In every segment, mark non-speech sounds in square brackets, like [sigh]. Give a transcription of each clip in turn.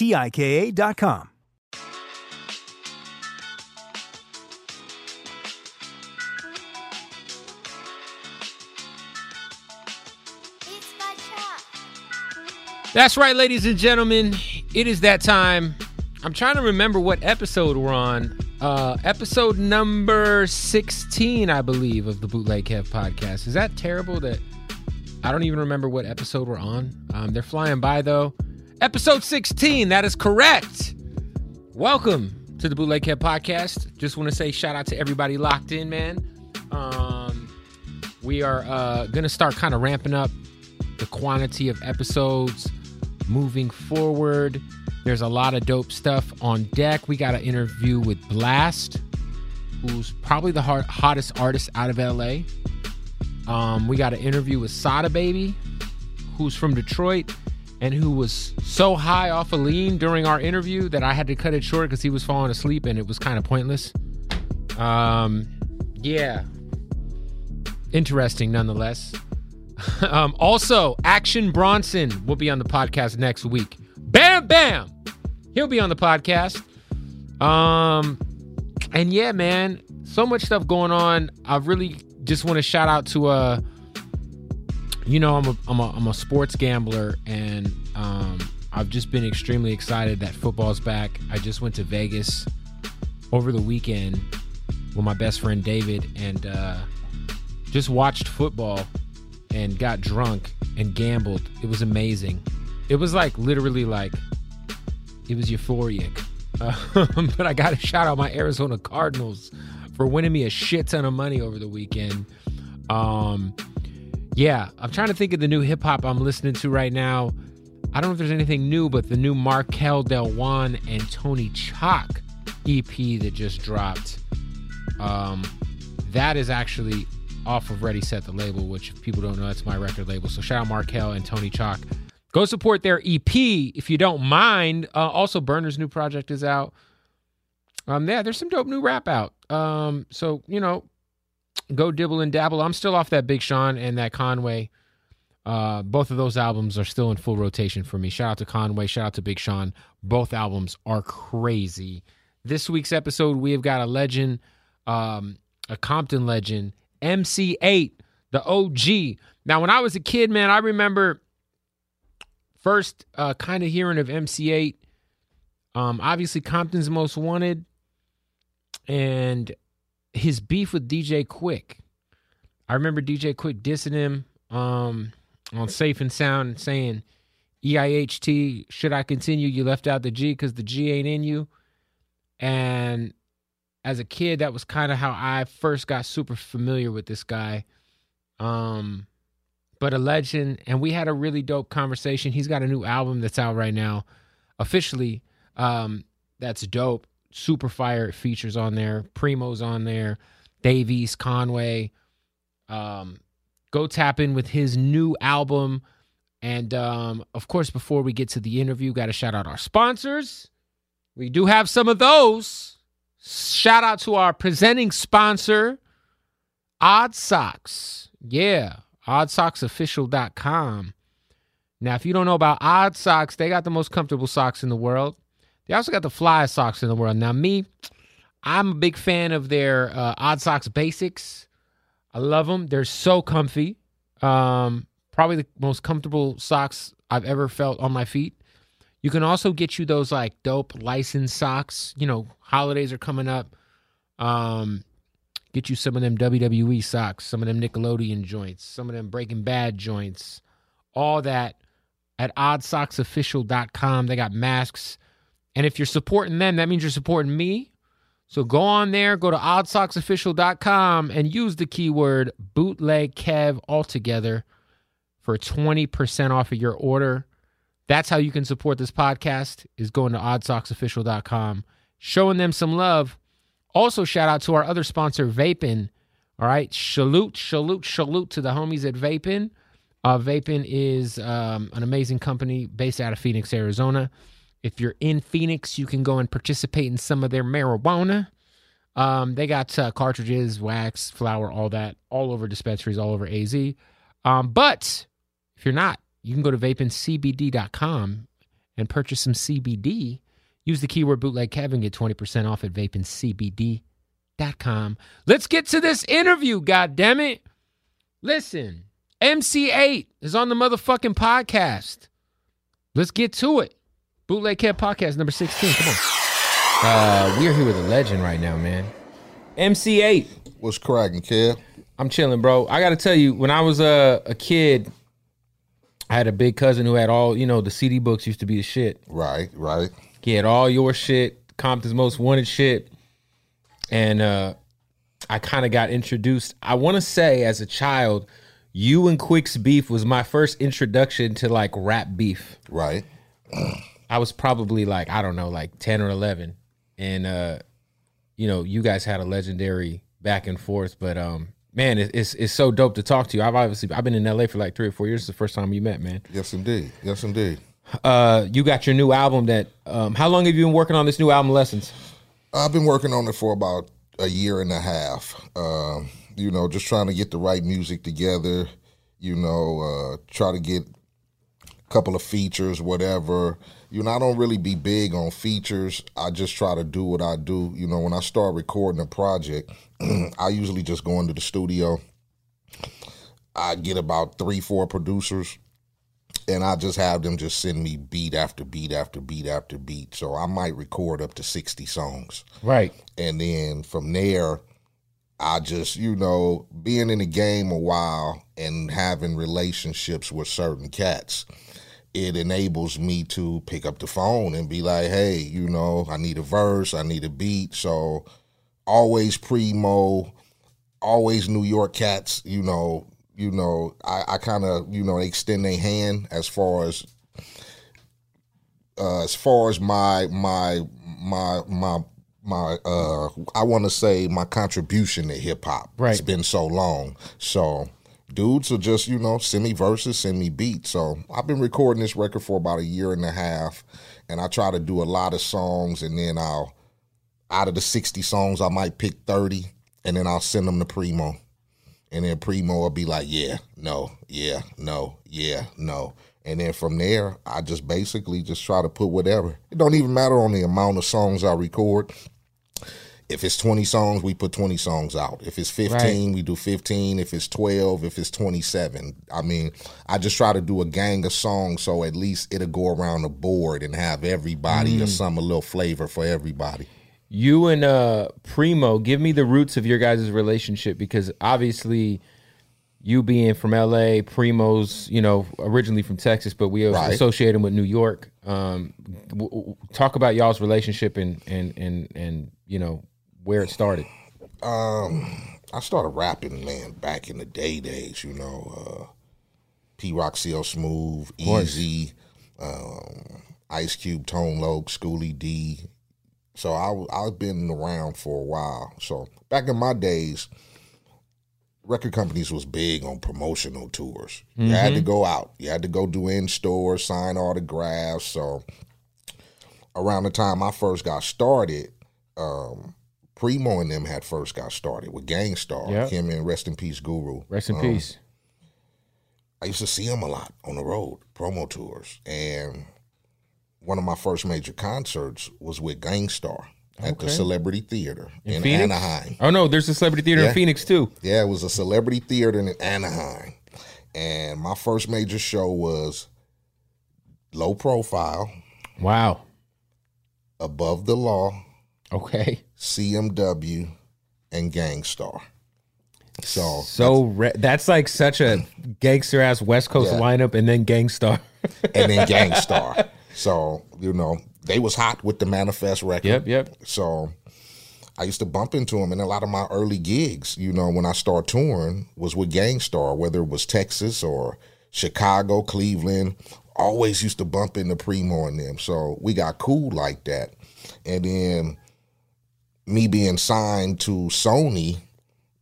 T I K A.com. That's right, ladies and gentlemen. It is that time. I'm trying to remember what episode we're on. Uh, episode number 16, I believe, of the Bootleg Kev podcast. Is that terrible that I don't even remember what episode we're on? Um, they're flying by, though. Episode 16, that is correct. Welcome to the Bootleg Kev podcast. Just want to say shout out to everybody locked in, man. Um, we are uh, going to start kind of ramping up the quantity of episodes moving forward. There's a lot of dope stuff on deck. We got an interview with Blxst, who's probably the hot, hottest artist out of LA. Um, we got an interview with Sada Baby, who's from Detroit and who was so high off of lean during our interview that I had to cut it short because he was falling asleep and it was kind of pointless. Um, yeah, interesting nonetheless. [laughs] um, also, Action Bronson will be on the podcast next week. Bam, bam. He'll be on the podcast. Um, and yeah, man, so much stuff going on. I really just want to shout out to uh, you know, I'm a I'm a I'm a sports gambler, and um, I've just been extremely excited that football's back. I just went to Vegas over the weekend with my best friend David, and uh, just watched football and got drunk and gambled. It was amazing. It was like literally like it was euphoric. Um, [laughs] but I got to shout out my Arizona Cardinals for winning me a shit ton of money over the weekend. Um, yeah, I'm trying to think of the new hip hop I'm listening to right now. I don't know if there's anything new, but the new Markel Delwan and Tony Chalk EP that just dropped. Um, that is actually off of Ready Set the Label, which if people don't know, that's my record label. So shout out Markel and Tony Chalk. Go support their EP if you don't mind. Uh, also, Berner's new project is out. Um, yeah, there's some dope new rap out. Um, so you know, go dibble and dabble. I'm still off that Big Sean and that Conway. Uh, both of those albums are still in full rotation for me. Shout out to Conway. Shout out to Big Sean. Both albums are crazy. This week's episode, we have got a legend, um, a Compton legend, MC Eiht, the OG. Now, when I was a kid, man, I remember first uh, kind of hearing of MC Eiht. Um, obviously, Compton's Most Wanted, and his beef with DJ Quik. I remember DJ Quik dissing him um, on Safe and Sound, saying, "EIHT, should I continue? You left out the G because the G ain't in you." And as a kid, that was kind of how I first got super familiar with this guy. Um, but a legend, and we had a really dope conversation. He's got a new album that's out right now. officially. Um, that's dope. Super fire features on there. Primo's on there. Davies, Conway. Um, go tap in with his new album. And um, of course, before we get to the interview, got to shout out our sponsors. We do have some of those. Shout out to our presenting sponsor, Odd Socks. Yeah, oddsocksofficial.com. Now, if you don't know about Odd Socks, they got the most comfortable socks in the world. They also got the fly socks in the world. Now, me, I'm a big fan of their uh, Odd Socks Basics. I love them. They're so comfy. Um, probably the most comfortable socks I've ever felt on my feet. You can also get you those like dope licensed socks. You know, holidays are coming up. Um, get you some of them WWE socks, some of them Nickelodeon joints, some of them Breaking Bad joints, all that at oddsocksofficial.com. They got masks. And if you're supporting them, that means you're supporting me. So go on there, go to oddsocksofficial.com and use the keyword bootleg Kev altogether for 20% off of your order. That's how you can support this podcast is going to oddsocksofficial.com, showing them some love. Also, shout out to our other sponsor, Vapen. All right. Salute, salute, salute to the homies at Vapen. Uh, Vapen is um, an amazing company based out of Phoenix, Arizona. If you're in Phoenix, you can go and participate in some of their marijuana. Um, they got uh, cartridges, wax, flour, all that, all over dispensaries, all over AZ. Um, but if you're not, you can go to vapencbd.com and purchase some CBD. Use the keyword bootleg Kevin, get 20% off at vapencbd.com. Let's get to this interview, God damn it! Listen, MC Eiht is on the motherfucking podcast. Let's get to it. Bootleg Kev podcast number 16. Come on. Uh, we are here with a legend right now, man. MC Eiht. What's cracking, kid? I'm chilling, bro. I got to tell you, when I was a, a kid, I had a big cousin who had all, you know, the CD books used to be the shit. Right, right. He had all your shit, Compton's Most Wanted shit. And uh, I kind of got introduced. I want to say, as a child, you and Quik's beef was my first introduction to like rap beef. Right. [clears throat] I was probably like, I don't know, like 10 or 11. And, uh, you know, you guys had a legendary back and forth, but, um, man, it, it's, it's so dope to talk to you. I've obviously, I've been in LA for like three or four years. It's the first time you met, man. Yes, indeed. Yes, indeed. Uh, you got your new album that, um, how long have you been working on this new album, Lessons? I've been working on it for about a year and a half. Um, you know, just trying to get the right music together. You know, uh, try to get a couple of features, whatever. You know, I don't really be big on features. I just try to do what I do. You know, when I start recording a project, [clears throat] I usually just go into the studio. I get about three, four producers, and I just have them just send me beat after beat after beat after beat. So I might record up to 60 songs. Right. And then from there, I just, you know, being in the game a while and having relationships with certain cats, it enables me to pick up the phone and be like, hey, you know, I need a verse, I need a beat. So always primo, always New York cats, you know, you know, I, I kind of, you know, extend their hand as far as uh, as far as my my my my my uh I want to say my contribution to hip hop. Right. It's been so long. So dudes will just, you know, send me verses, send me beats. So I've been recording this record for about a year and a half and I try to do a lot of songs and then I'll out of the 60 songs I might pick 30 and then I'll send them to Primo. And then Primo will be like, yeah, no, yeah, no, yeah, no. And then from there, I just basically just try to put whatever. It don't even matter on the amount of songs I record. If it's 20 songs, we put 20 songs out. If it's 15, Right. we do 15. If it's 12, if it's 27. I mean, I just try to do a gang of songs so at least it'll go around the board and have everybody or some a little flavor for everybody. You and uh Primo, give me the roots of your guys' relationship because obviously you being from LA, Primo's, you know, originally from Texas, but we Right. associate him with New York. Um w- w- talk about y'all's relationship and and and and you know, where it started. Um, I started rapping, man, back in the day days, you know, uh, Pete Rock CL Smooth. Eazy, um, Ice Cube, Tone Loc, Schoolly D. So I I've been around for a while. So back in my days, record companies was big on promotional tours. You had to go out. You had to go do in store, sign autographs. So around the time I first got started, um, Primo and them had first got started with Gang Starr. Yep. Him and Rest in Peace Guru. Rest in Um, peace. I used to see him a lot on the road, promo tours. And one of my first major concerts was with Gang Starr at the Celebrity Theater in, Phoenix? Anaheim. Oh no, there's a celebrity theater Yeah. in Phoenix too. Yeah, it was a celebrity theater in Anaheim. And my first major show was low profile, Wow. above the law, Okay. CMW, and Gang Starr. So, So re- that's like such a gangster ass West Coast Yeah. lineup, and then Gang Starr. [laughs] and then Gang Starr. [laughs] so, you know, they was hot with the Manifest record. yep. Yep. So I used to bump into him in a lot of my early gigs, you know, when I started touring was with Gang Starr, whether it was Texas or Chicago, Cleveland. Always used to bump into Primo and them. So we got cool like that. And then me being signed to Sony,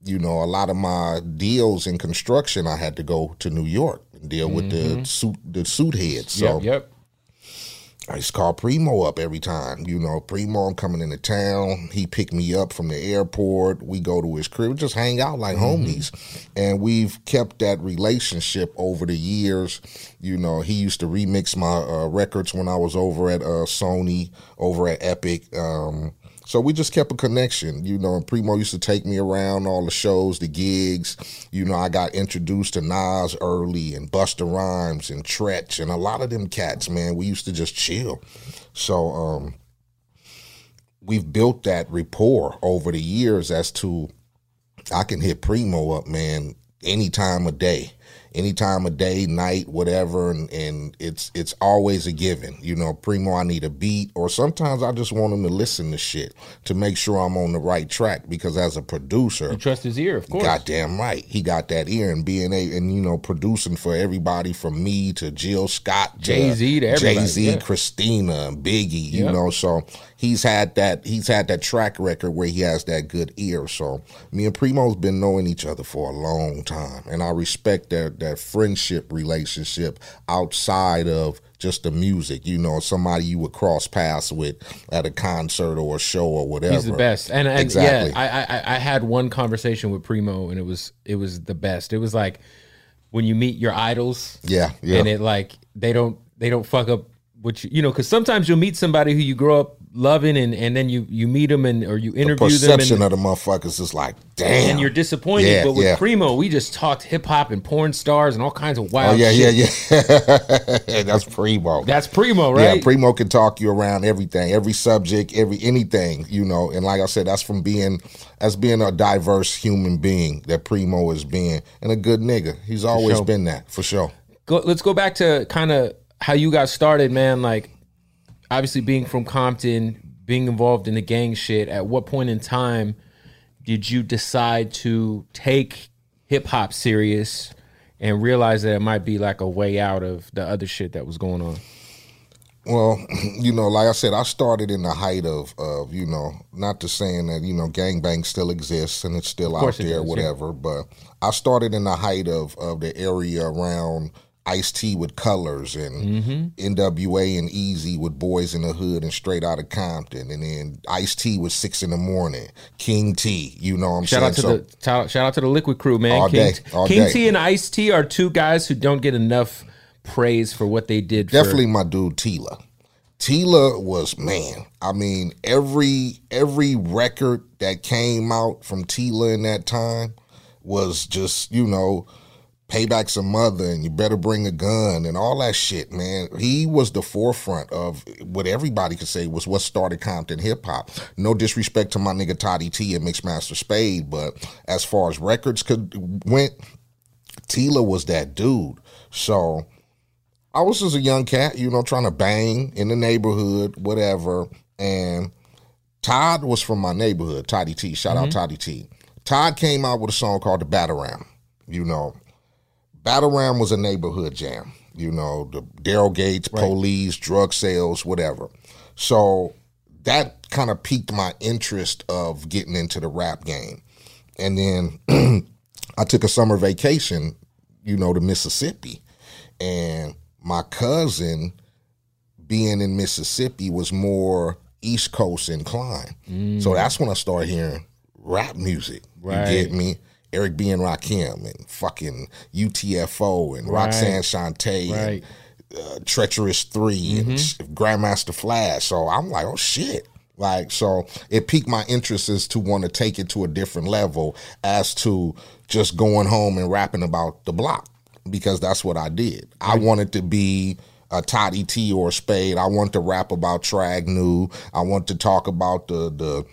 you know, a lot of my deals in construction, I had to go to New York and deal with the suit the suit heads. So yep. Yep. I used to call Primo up every time. You know, Primo, I'm coming into town. He picked me up from the airport. We go to his crib, just hang out like homies. And we've kept that relationship over the years. You know, he used to remix my uh, records when I was over at uh, Sony, over at Epic. Um, so we just kept a connection, you know. And Primo used to take me around all the shows, the gigs. You know, I got introduced to Nas early and Busta Rhymes and Treach and a lot of them cats, man. We used to just chill. So um, we've built that rapport over the years as to I can hit Primo up, man, any time of day. Any time of day, night, whatever, and, and it's it's always a given. You know, Primo, I need a beat, or sometimes I just want him to listen to shit to make sure I'm on the right track. Because as a producer, You trust his ear, of course. Goddamn right, he got that ear and being a and you know producing for everybody from me to Jill Scott, Jay-Z Jay Z, yeah. Christina, Biggie. You Yep. know, so he's had that he's had that track record where he has that good ear. So me and Primo's been knowing each other for a long time, and I respect that that friendship relationship outside of just the music. You know, somebody you would cross paths with at a concert or a show or whatever. He's the best, and, and Exactly. yeah, I, I I had one conversation with Primo, and it was it was the best. It was like when you meet your idols, Yeah, yeah. and it like they don't they don't fuck up what you you know because sometimes you'll meet somebody who you grow up loving, and and then you you meet them and or you interview them, perception and, of the motherfuckers is like, damn. and you're disappointed. Yeah, but with yeah. Primo, we just talked hip hop and porn stars and all kinds of wild. Oh yeah, shit. yeah, yeah. [laughs] That's Primo. That's Primo, right? Yeah. Primo can talk you around everything, every subject, every anything, you know. And like I said, that's from being as being a diverse human being that Primo is being, and a good nigga. He's always sure. been that for sure. go, let's go back to kind of how you got started, man. Like, obviously being from Compton, being involved in the gang shit. At what point in time did you decide to take hip hop serious and realize that it might be like a way out of the other shit that was going on? Well, [clears throat] you know, like I said, I started in the height of, of you know, not to saying that you know, gangbang still exists and it's still out there, does, yeah. whatever. But I started in the height of of the area around Ice T with Colors and Mm-hmm. NWA and Eazy with Boys in the Hood and Straight Out of Compton, and then Ice T with Six in the Morning, King T. You know what I'm Shout saying? out to so, the shout, shout out to the Likwit Crew, man. All King, day, all King day. T and Ice T are two guys who don't get enough praise for what they did. definitely for, my dude Tila. Tila was man. I mean, every every record that came out from Tila in that time was just you know, payback's some mother, and you better bring a gun and all that shit, man. He was the forefront of what everybody could say was what started Compton hip hop. No disrespect to my nigga Toddy T and Mixmaster Spade, but as far as records could went, Tila was that dude. So I was just a young cat, you know, trying to bang in the neighborhood, whatever. And Todd was from my neighborhood, Toddy T. Shout out mm-hmm. Toddy T. Todd came out with a song called The Batterram. You know, Batterram was a neighborhood jam. you know, the Daryl Gates, police, drug sales, whatever. So that kind of piqued my interest of getting into the rap game. And then [clears throat] I took a summer vacation, you know, to Mississippi. And my cousin being in Mississippi was more East Coast inclined. So mm. that's when I started hearing rap music. Right. You get me? Eric B. and Rakim and fucking UTFO and Roxanne Shante Right. and uh, Treacherous 3 and Grandmaster Flash. So I'm like, oh shit. Like, so it piqued my interest as to want to take it to a different level as to just going home and rapping about the block because that's what I did. I wanted to be a Toddy T or a Spade. I want to rap about Tragniew. I want to talk about the the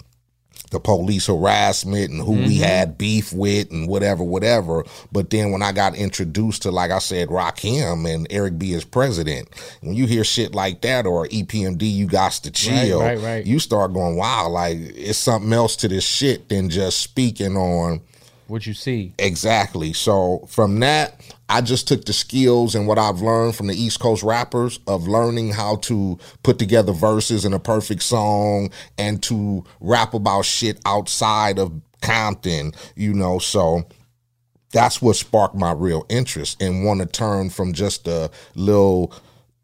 the police harassment and who we mm-hmm. had beef with and whatever, whatever. But then when I got introduced to, like I said, Rakim and Eric B as president, when you hear shit like that or EPMD, you got to chill. right, right. You start going, wow, like it's something else to this shit than just speaking on What you see? Exactly. So from that, I just took the skills and what I've learned from the East Coast rappers of learning how to put together verses in a perfect song and to rap about shit outside of Compton, you know. So that's what sparked my real interest and want to turn from just a little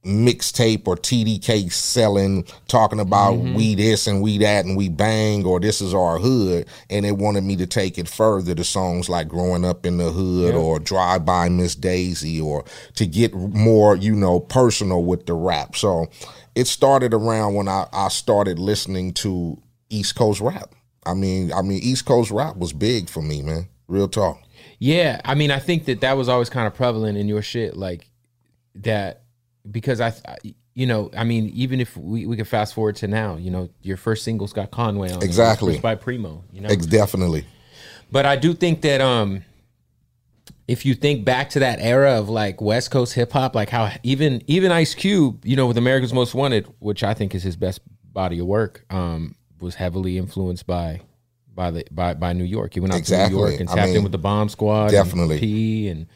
mixtape or TDK selling, talking about mm-hmm. we this and we that and we bang or this is our hood, and it wanted me to take it further to songs like "Growing Up in the Hood" or "Drive By Miss Daisy" or to get more, you know, personal with the rap. So it started around when I, I started listening to East Coast rap. I mean, I mean, East Coast rap was big for me, man. Real talk. Yeah, I mean, I think that that was always kind of prevalent in your shit, like that, because I, I- you know, I mean, even if we, we could fast forward to now, you know, your first single's got Conway on Exactly. by Primo, you know, Ex- definitely. but I do think that um, if you think back to that era of like West Coast hip hop, like how even even Ice Cube, you know, with America's Most Wanted, which I think is his best body of work, um, was heavily influenced by by the by by New York. He went out to New York and I tapped mean, in with the Bomb Squad, and definitely. P and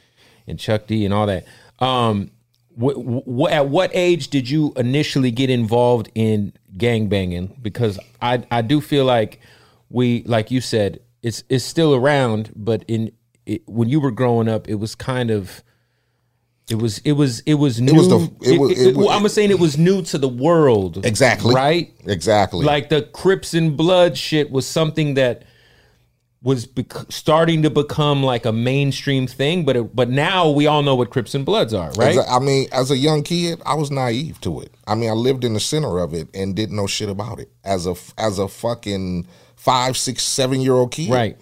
and Chuck D and all that. Um, wh- wh- at what age did you initially get involved in gang banging? Because I I do feel like we like you said it's it's still around, but in it, when you were growing up, it was kind of. It was it was it was new. was the- it was- it was- I'm saying it was new to the world. Exactly. Right. Exactly. Like the Crips and Blood shit was something that was bec- starting to become like a mainstream thing, but it, but now we all know what Crips and Bloods are, right? I mean, as a young kid, I was naive to it. I mean, I lived in the center of it and didn't know shit about it. As a as a fucking five, six, seven year old kid, Right.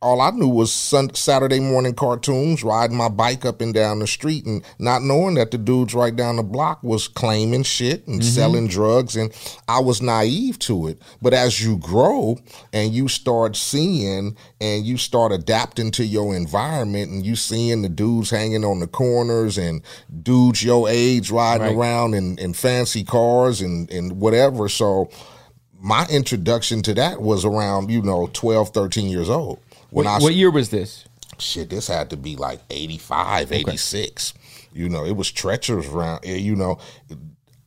All I knew was sun- Saturday morning cartoons, riding my bike up and down the street, and not knowing that the dudes right down the block was claiming shit and mm-hmm. selling drugs, and I was naive to it. But as you grow and you start seeing and you start adapting to your environment, and you seeing the dudes hanging on the corners and dudes your age riding Right. around in, in fancy cars and and whatever, so my introduction to that was around you know 12 13 years old when What, i what year was this? shit this had to be like 85 86 you know it was treacherous around eh, you know.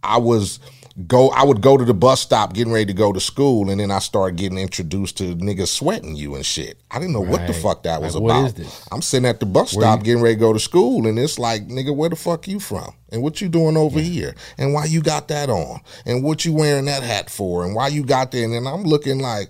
I was go i would go to the bus stop getting ready to go to school and then i started getting introduced to niggas sweating you and shit. I didn't know what the fuck that was Like, about. is this? i'm sitting at the bus stop getting ready to go to school and it's like nigga where the fuck you from? And what you doing over here? And why you got that on? And what you wearing that hat for? And why you got there? and then i'm looking like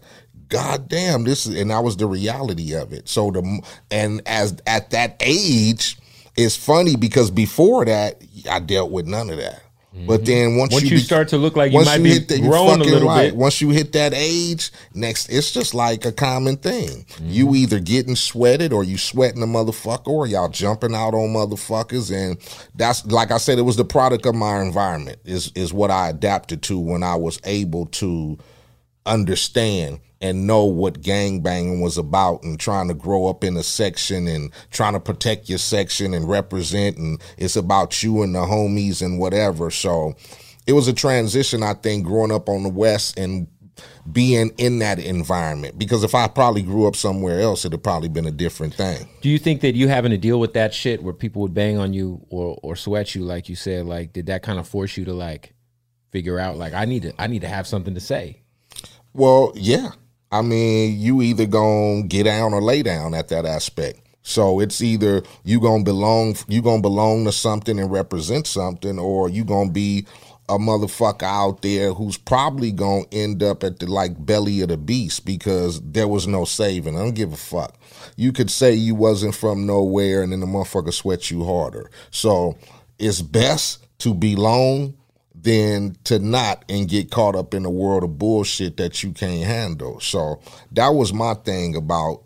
God damn, this is, and that was the reality of it. So the, and as at that age, it's funny because before that, I dealt with none of that. But then once, Mm-hmm. Once you, you be- start to look like you might be hit that, you're grown a little right. bit. Once you hit that age, next it's just like a common thing. Mm-hmm. You either getting sweated or you sweating a motherfucker or y'all jumping out on motherfuckers, and that's like I said, it was the product of my environment. Is is what I adapted to when I was able to understand and know what gang banging was about and trying to grow up in a section and trying to protect your section and represent and it's about you and the homies and whatever. So it was a transition, I think, growing up on the West and being in that environment. Because if I probably grew up somewhere else, it'd have probably been a different thing. Do you think that you having to deal with that shit where people would bang on you or or sweat you, like you said, like did that kind of force you to like figure out like I need to I need to have something to say? Well, yeah. I mean, you either gonna get down or lay down at that aspect. So it's either you gonna belong you gonna belong to something and represent something, or you gonna be a motherfucker out there who's probably gonna end up at the like belly of the beast because there was no saving. I don't give a fuck. You could say you wasn't from nowhere and then the motherfucker sweat you harder. So it's best to belong than to not and get caught up in a world of bullshit that you can't handle. So that was my thing about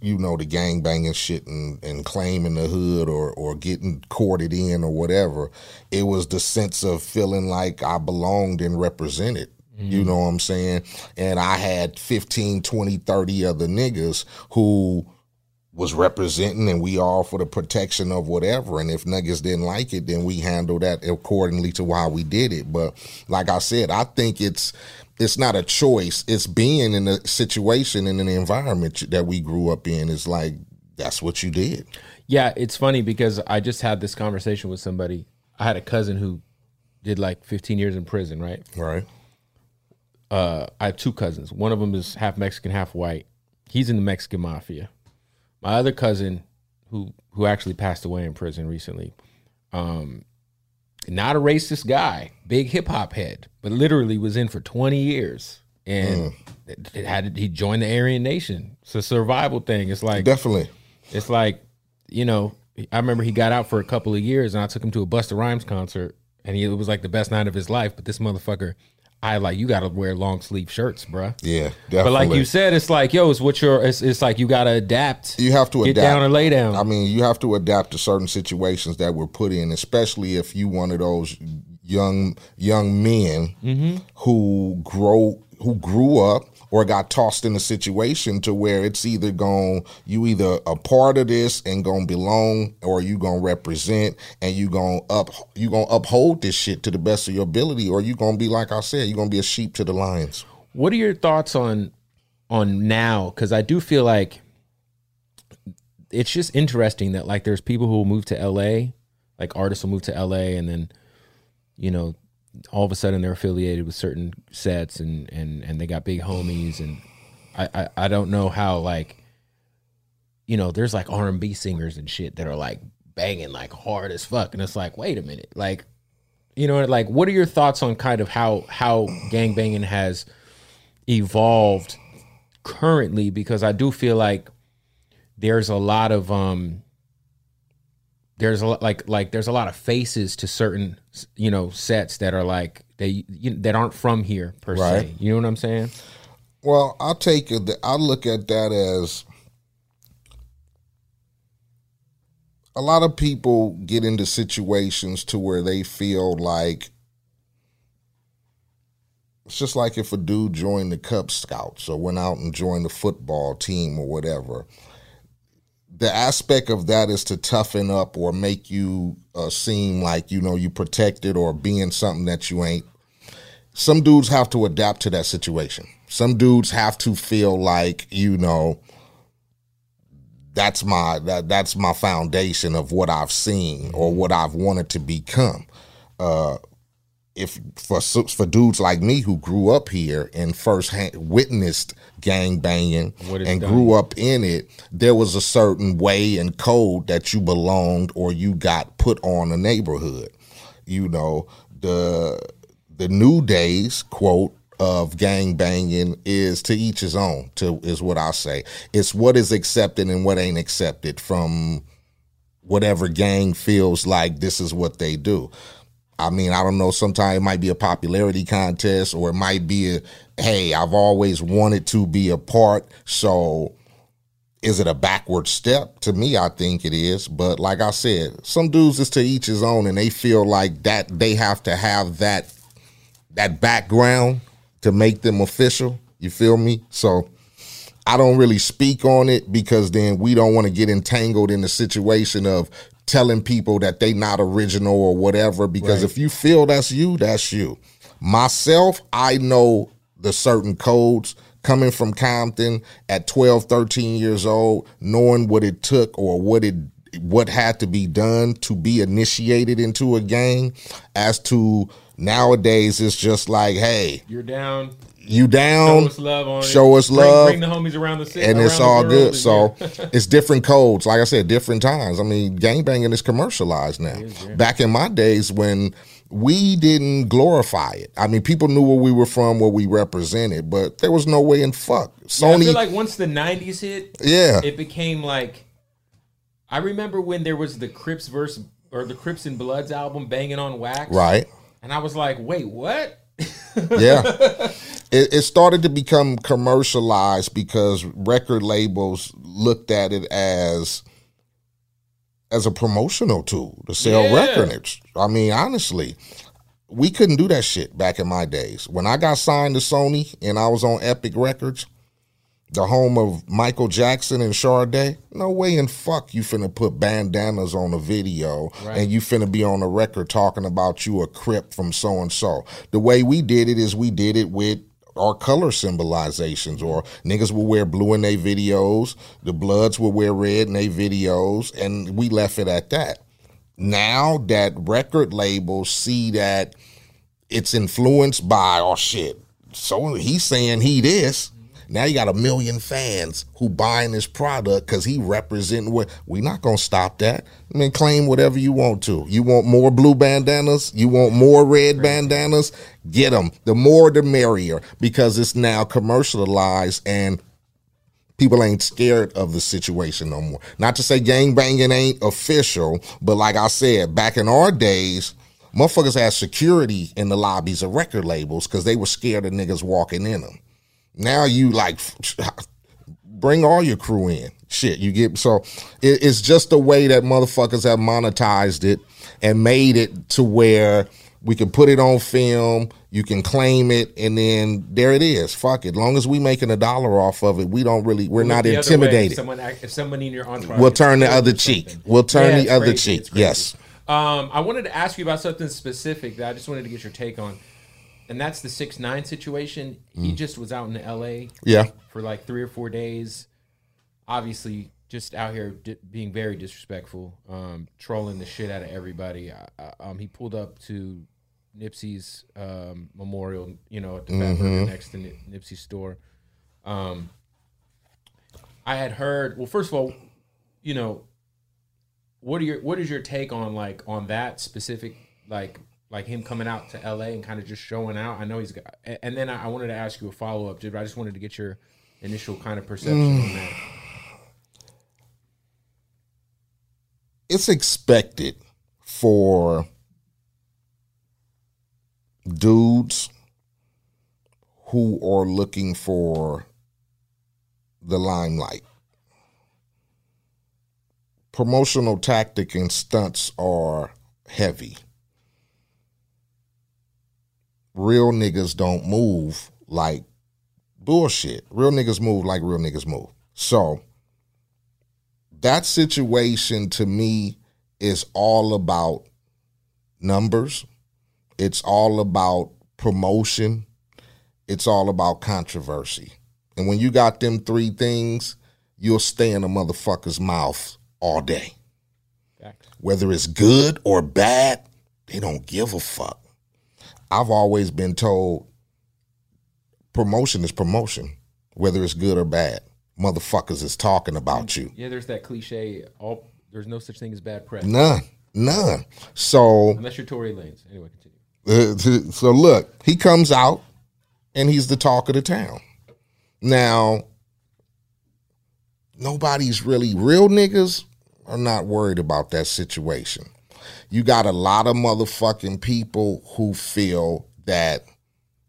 you know the gang banging shit and, and claiming the hood or or getting courted in or whatever. It was the sense of feeling like I belonged and represented. You mm-hmm. know what I'm saying? And I had 15, 20, 30 other niggas who was representing and we all for the protection of whatever. And if niggas didn't like it, then we handled that accordingly to why we did it. But like I said, I think it's it's not a choice. It's being in a situation in an environment that we grew up in. It's like that's what you did. Yeah, it's funny because I just had this conversation with somebody. I had a cousin who did like 15 years in prison, right? Right. uh, I have two cousins. One of them is half Mexican, half white. He's in the Mexican mafia. My other cousin, who who actually passed away in prison recently, um, not a racist guy, big hip hop head, but literally was in for twenty years, and it, it had he joined the Aryan Nation. It's a survival thing. It's like Definitely. it's like, you know, I remember he got out for a couple of years and I took him to a Busta Rhymes concert and he, it was like the best night of his life. But this motherfucker, I like, you got to wear long sleeve shirts, bruh. Yeah, definitely. But like you said, it's like, yo, it's what you're, it's, it's like you got to adapt. you have to Get adapt. down or lay down. I mean, you have to adapt to certain situations that we're put in, especially if you one of those young young men Mm-hmm. who grow who grew up or got tossed in a situation to where it's either going you either a part of this and gonna belong or you gonna represent and you gonna up you gonna uphold this shit to the best of your ability or you gonna be like I said, you're gonna be a sheep to the lions. What are your thoughts on on now? Because I do feel like it's just interesting that like there's people who will move to LA, like artists will move to LA, and then you know all of a sudden they're affiliated with certain sets and and and they got big homies, and I I, I don't know how like you know there's like R and B singers and shit that are like banging like hard as fuck, and it's like wait a minute, like you know like what are your thoughts on kind of how how gang banging has evolved currently? Because I do feel like there's a lot of um there's a lot like like there's a lot of faces to certain you know sets that are like they you, that aren't from here per Right. se. You know what I'm saying? Well, I'll take it. I look at that as a lot of people get into situations to where they feel like it's just like if a dude joined the Cub Scouts or went out and joined the football team or whatever. The aspect of that is to toughen up or make you uh, seem like you know you protected or being something that you ain't some dudes have to adapt to that situation. Some dudes have to feel like, you know, that's my that that's my foundation of what I've seen or what I've wanted to become. Uh if for for dudes like me who grew up here and first witnessed gang banging and done. grew up in it, there was a certain way and code that you belonged or you got put on a neighborhood. You know, the the new days quote of gang banging is to each his own to is what i say it's what is accepted and what ain't accepted from whatever gang feels like this is what they do i mean i don't know sometimes it might be a popularity contest or it might be a hey i've always wanted to be a part so is it a backward step? To me, I think it is. But like I said, some dudes is to each his own, and they feel like that they have to have that that background to make them official. You feel me? So I don't really speak on it because then we don't want to get entangled in the situation of telling people that they not original or whatever. Because if you feel that's you, that's you. Myself, I know the certain codes coming from Compton at 12, 13 years old, knowing what it took or what it what had to be done to be initiated into a gang as to nowadays it's just like hey You're down. you down Show us love it. show us Bring- love Bring, the homies around the city. and it's all good. so [laughs] it's different codes. Like i said different times. I mean gangbanging is commercialized now. Back in my days when we didn't glorify it. I mean people knew where we were from what we represented but there was no way in fuck. I sony feel like once the '90s hit, yeah. it became like. I remember when there was the Crips verse or the Crips and Bloods album, "Banging on Wax," right And I was like, "Wait, what?" [laughs] yeah it, it started to become commercialized because record labels looked at it as as a promotional tool to sell Yeah. records i mean honestly we couldn't do that shit back in my days when i got signed to sony and i was on epic records the home of Michael Jackson and Sade, no way in fuck you finna put bandanas on a video and you finna be on a record talking about you a crip from so and so. The way we did it is we did it with our color symbolizations or niggas will wear blue in their videos, the bloods will wear red in their videos, and we left it at that. Now that record labels see that it's influenced by oh shit. So he's saying he this. Now you got a million fans who buying this product because he representing what we not gonna stop that. I mean, claim whatever you want to. You want more blue bandanas? You want more red bandanas? Get them. The more, the merrier, because it's now commercialized and people ain't scared of the situation no more. Not to say gang banging ain't official, but like I said, back in our days, motherfuckers had security in the lobbies of record labels because they were scared of niggas walking in them. Now you like bring all your crew in. Shit, you get so it, it's just the way that motherfuckers have monetized it and made it to where we can put it on film, you can claim it, and then there it is. Fuck it. Long as we making a dollar off of it, we don't really we're not other way, intimidated. If someone, if somebody in your entourage, We'll turn the other cheek. something. We'll turn Yeah, the other crazy. cheek. Yes. Um, I wanted to ask you about something specific that I just wanted to get your take on, and that's the six nine situation. He Mm. just was out in L.A. Yeah. for like three or four days. Obviously, just out here di- being very disrespectful, um, trolling the shit out of everybody. I, I, um, he pulled up to Nipsey's um, memorial, you know, at the Burger next to Nip- Nipsey's store. Um, I had heard. Well, first of all, you know, what are your what is your take on like on that specific like like him coming out to LA and kind of just showing out? I know he's got, and then I wanted to ask you a follow up, Jib. I just wanted to get your initial kind of perception on that. [sighs] it's expected for dudes who are looking for the limelight. Promotional tactic and stunts are heavy. Real niggas don't move like bullshit. Real niggas move like real niggas move. So, that situation to me is all about numbers. It's all about promotion. It's all about controversy. And when you got them three things, you'll stay in a motherfucker's mouth all day. Whether it's good or bad, they don't give a fuck. I've always been told promotion is promotion, whether it's good or bad. Motherfuckers is talking about you. Yeah, there's that cliche. All there's no such thing as bad press None. None. So unless you're Tory Lanez. Anyway, continue. uh, so look, he comes out and he's the talk of the town. Now, nobody's really real niggas are not worried about that situation. You got a lot of motherfucking people who feel that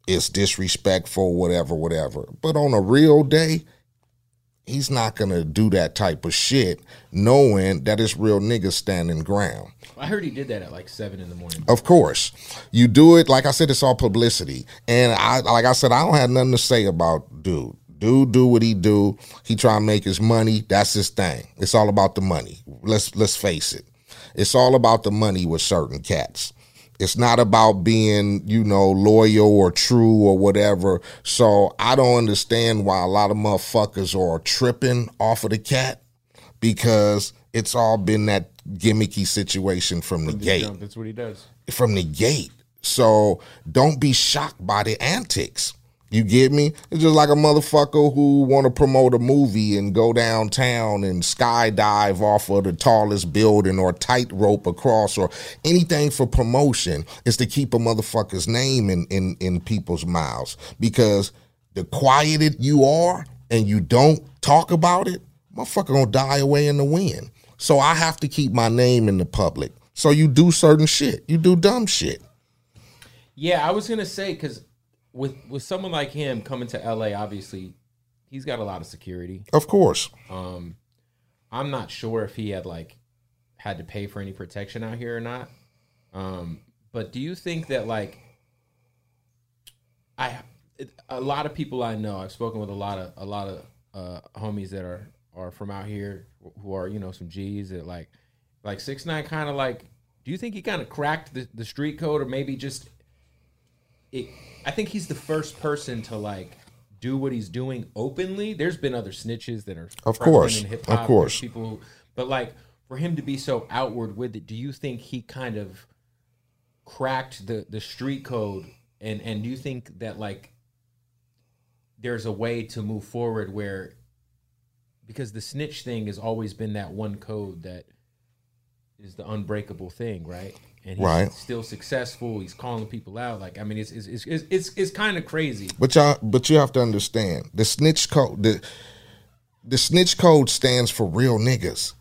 it's disrespectful, whatever, whatever. But on a real day, he's not gonna do that type of shit, knowing that it's real niggas standing ground. I heard he did that at like seven in the morning. Of course, you do it. Like I said, it's all publicity, and I, like I said, I don't have nothing to say about dude. Dude, do what he do. He try to make his money. That's his thing. It's all about the money. Let's let's face it. It's all about the money with certain cats. It's not about being, you know, loyal or true or whatever. So I don't understand why a lot of motherfuckers are tripping off of the cat because it's all been that gimmicky situation from the gate. That's what he does. From the gate. So don't be shocked by the antics. You get me? It's just like a motherfucker who want to promote a movie and go downtown and skydive off of the tallest building or tightrope across or anything for promotion is to keep a motherfucker's name in, in, in people's mouths. Because the quieter you are and you don't talk about it, motherfucker gonna die away in the wind. So I have to keep my name in the public. So you do certain shit. You do dumb shit. Yeah, I was gonna say because with with someone like him coming to LA, obviously he's got a lot of security. Of course. Um, I'm not sure if he had like had to pay for any protection out here or not. Um, but do you think that like I it, a lot of people I know, I've spoken with a lot of a lot of uh, homies that are are from out here who are you know some G's that like like six nine kind of like. Do you think he kind of cracked the, the street code, or maybe just it, I think he's the first person to like do what he's doing openly. There's been other snitches that are Of course. Of hip-hop, there's course. people, who, but like for him to be so outward with it, do you think he kind of cracked the the street code? And and do you think that like there's a way to move forward where because the snitch thing has always been that one code that is the unbreakable thing, right? And he's Right. still successful. He's calling people out. Like I mean, it's it's it's it's, it's, it's kind of crazy. But y'all, but you have to understand the snitch code. The the snitch code stands for real niggas.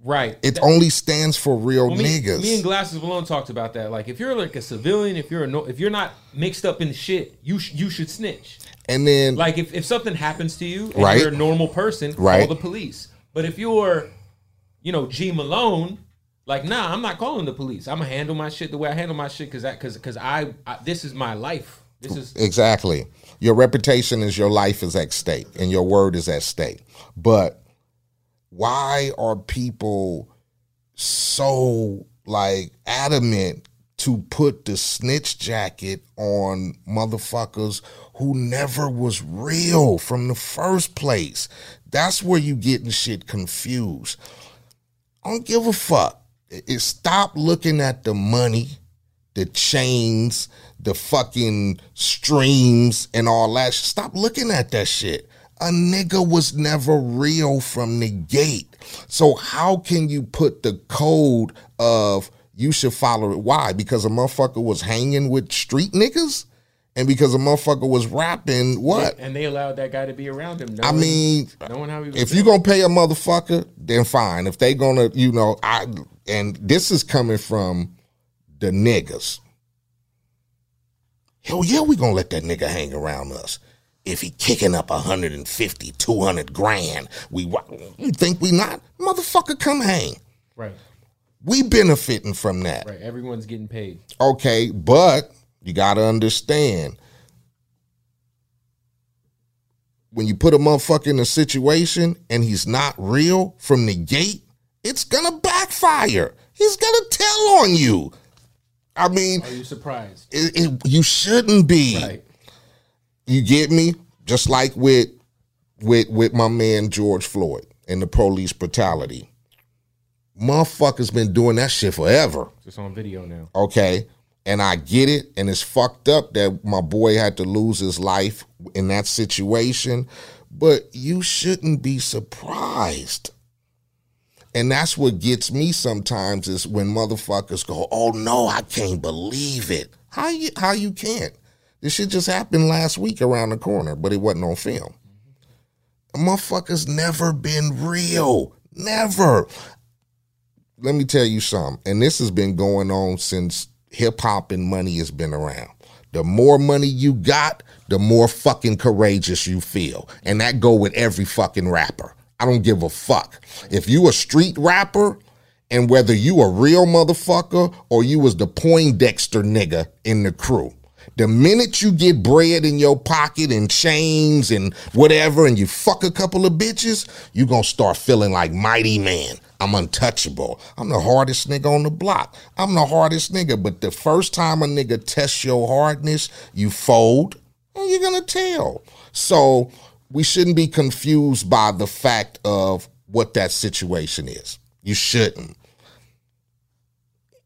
Right. It That- only stands for real well, me, niggas. me and Glasses Malone talked about that. Like, if you're like a civilian, if you're a no, if you're not mixed up in shit, you sh- you should snitch. and then Like, if, if something happens to you, and Right. you're a normal person, call Right. the police. But if you're, you know, G Malone, like, nah, I'm not calling the police. I'm gonna handle my shit the way I handle my shit because that because because I, I this is my life. This is Exactly. Your reputation is your life is at stake and your word is at stake. But why are people so like adamant to put the snitch jacket on motherfuckers who never was real from the first place? That's where you getting shit confused. I don't give a fuck. It, it- stop looking at the money the chains, the fucking streams, and all that. Stop looking at that shit. A nigga was never real from the gate. So how can you put the code of you should follow it? Why? Because a motherfucker was hanging with street niggas? And because a motherfucker was rapping what? and they allowed that guy to be around him. I mean, knowing how he was if you're gonna pay a motherfucker, then fine. If they gonna, you know, I and this is coming from the niggas. Hell yeah, we gonna let that nigga hang around us. If he kicking up 150, 200 grand, we you think we not? Motherfucker, come hang. right, We benefiting from that. right, everyone's getting paid. Okay, but you got to understand when you put a motherfucker in a situation and he's not real from the gate, it's gonna backfire. He's gonna tell on you. I mean, Are you surprised? it, it, you shouldn't be. Right. You get me? Just like with with with my man George Floyd and the police brutality. Motherfuckers been doing that shit forever. It's on video now. Okay. And I get it. And it's fucked up that my boy had to lose his life in that situation. But you shouldn't be surprised. And that's what gets me sometimes is when motherfuckers go, "Oh no, I can't believe it." How you how you can't? This shit just happened last week around the corner, but it wasn't on film. Motherfuckers never been real. Never let me tell you something, and this has been going on since hip hop and money has been around. The more money you got, the more fucking courageous you feel. And that go with every fucking rapper. I don't give a fuck. If you a street rapper, and whether you a real motherfucker or you was the Poindexter nigga in the crew, the minute you get bread in your pocket and chains and whatever, and you fuck a couple of bitches, you gonna start feeling like mighty man. I'm untouchable. I'm the hardest nigga on the block. I'm the hardest nigga. But the first time a nigga tests your hardness, you fold and you're gonna tell. So we shouldn't be confused by the fact of what that situation is. You shouldn't.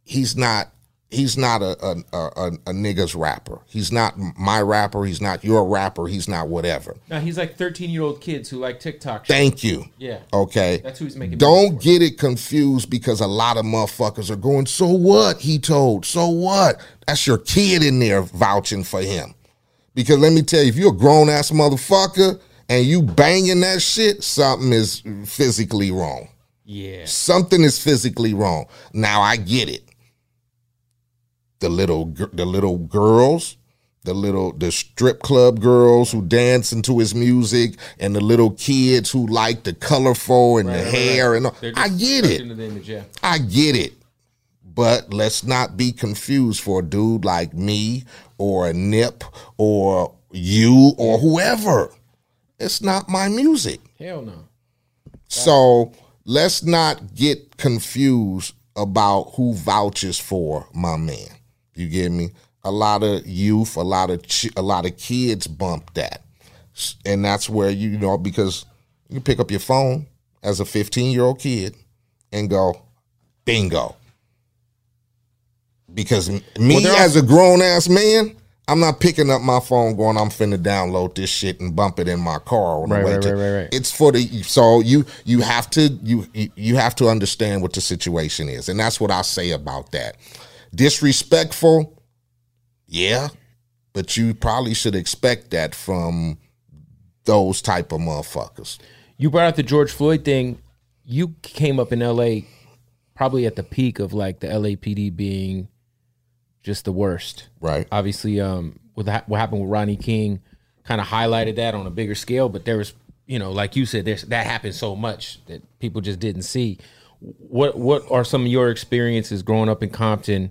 He's not he's not a a, a a nigga's rapper. He's not my rapper. He's not your rapper. He's not whatever. Now he's like 13 year old kids who like TikTok. shit. Thank you. Yeah. Okay. That's who he's making Don't get it confused because a lot of motherfuckers are going, so what? He told. So what? That's your kid in there vouching for him. Because let me tell you, if you're a grown ass motherfucker and you banging that shit, something is physically wrong. Yeah. Something is physically wrong. Now I get it. The little the little girls, the little the strip club girls who dance into his music, and the little kids who like the colorful and the hair and all. I get it. image, yeah. I get it. But let's not be confused for a dude like me or a Nip or you or whoever. It's not my music. Hell no. So let's not get confused about who vouches for my man. You get me? A lot of youth, a lot of ch- a lot of kids bump that, and that's where you know because you pick up your phone as a 15 year old kid and go, bingo. Because me Well, as a grown ass man, I'm not picking up my phone going, I'm finna download this shit and bump it in my car on the Right, way right, to. right, right, right. It's for the so you you have to you you- you have to understand what the situation is, and that's what I say about that. Disrespectful, yeah, but you probably should expect that from those type of motherfuckers. You brought up the George Floyd thing. You came up in LA probably at the peak of like the LAPD being just the worst. Right. Obviously, um, with ha- what happened with Rodney King, kind of highlighted that on a bigger scale. But there was, you know, like you said, there's that happened so much that people just didn't see. What What are some of your experiences growing up in Compton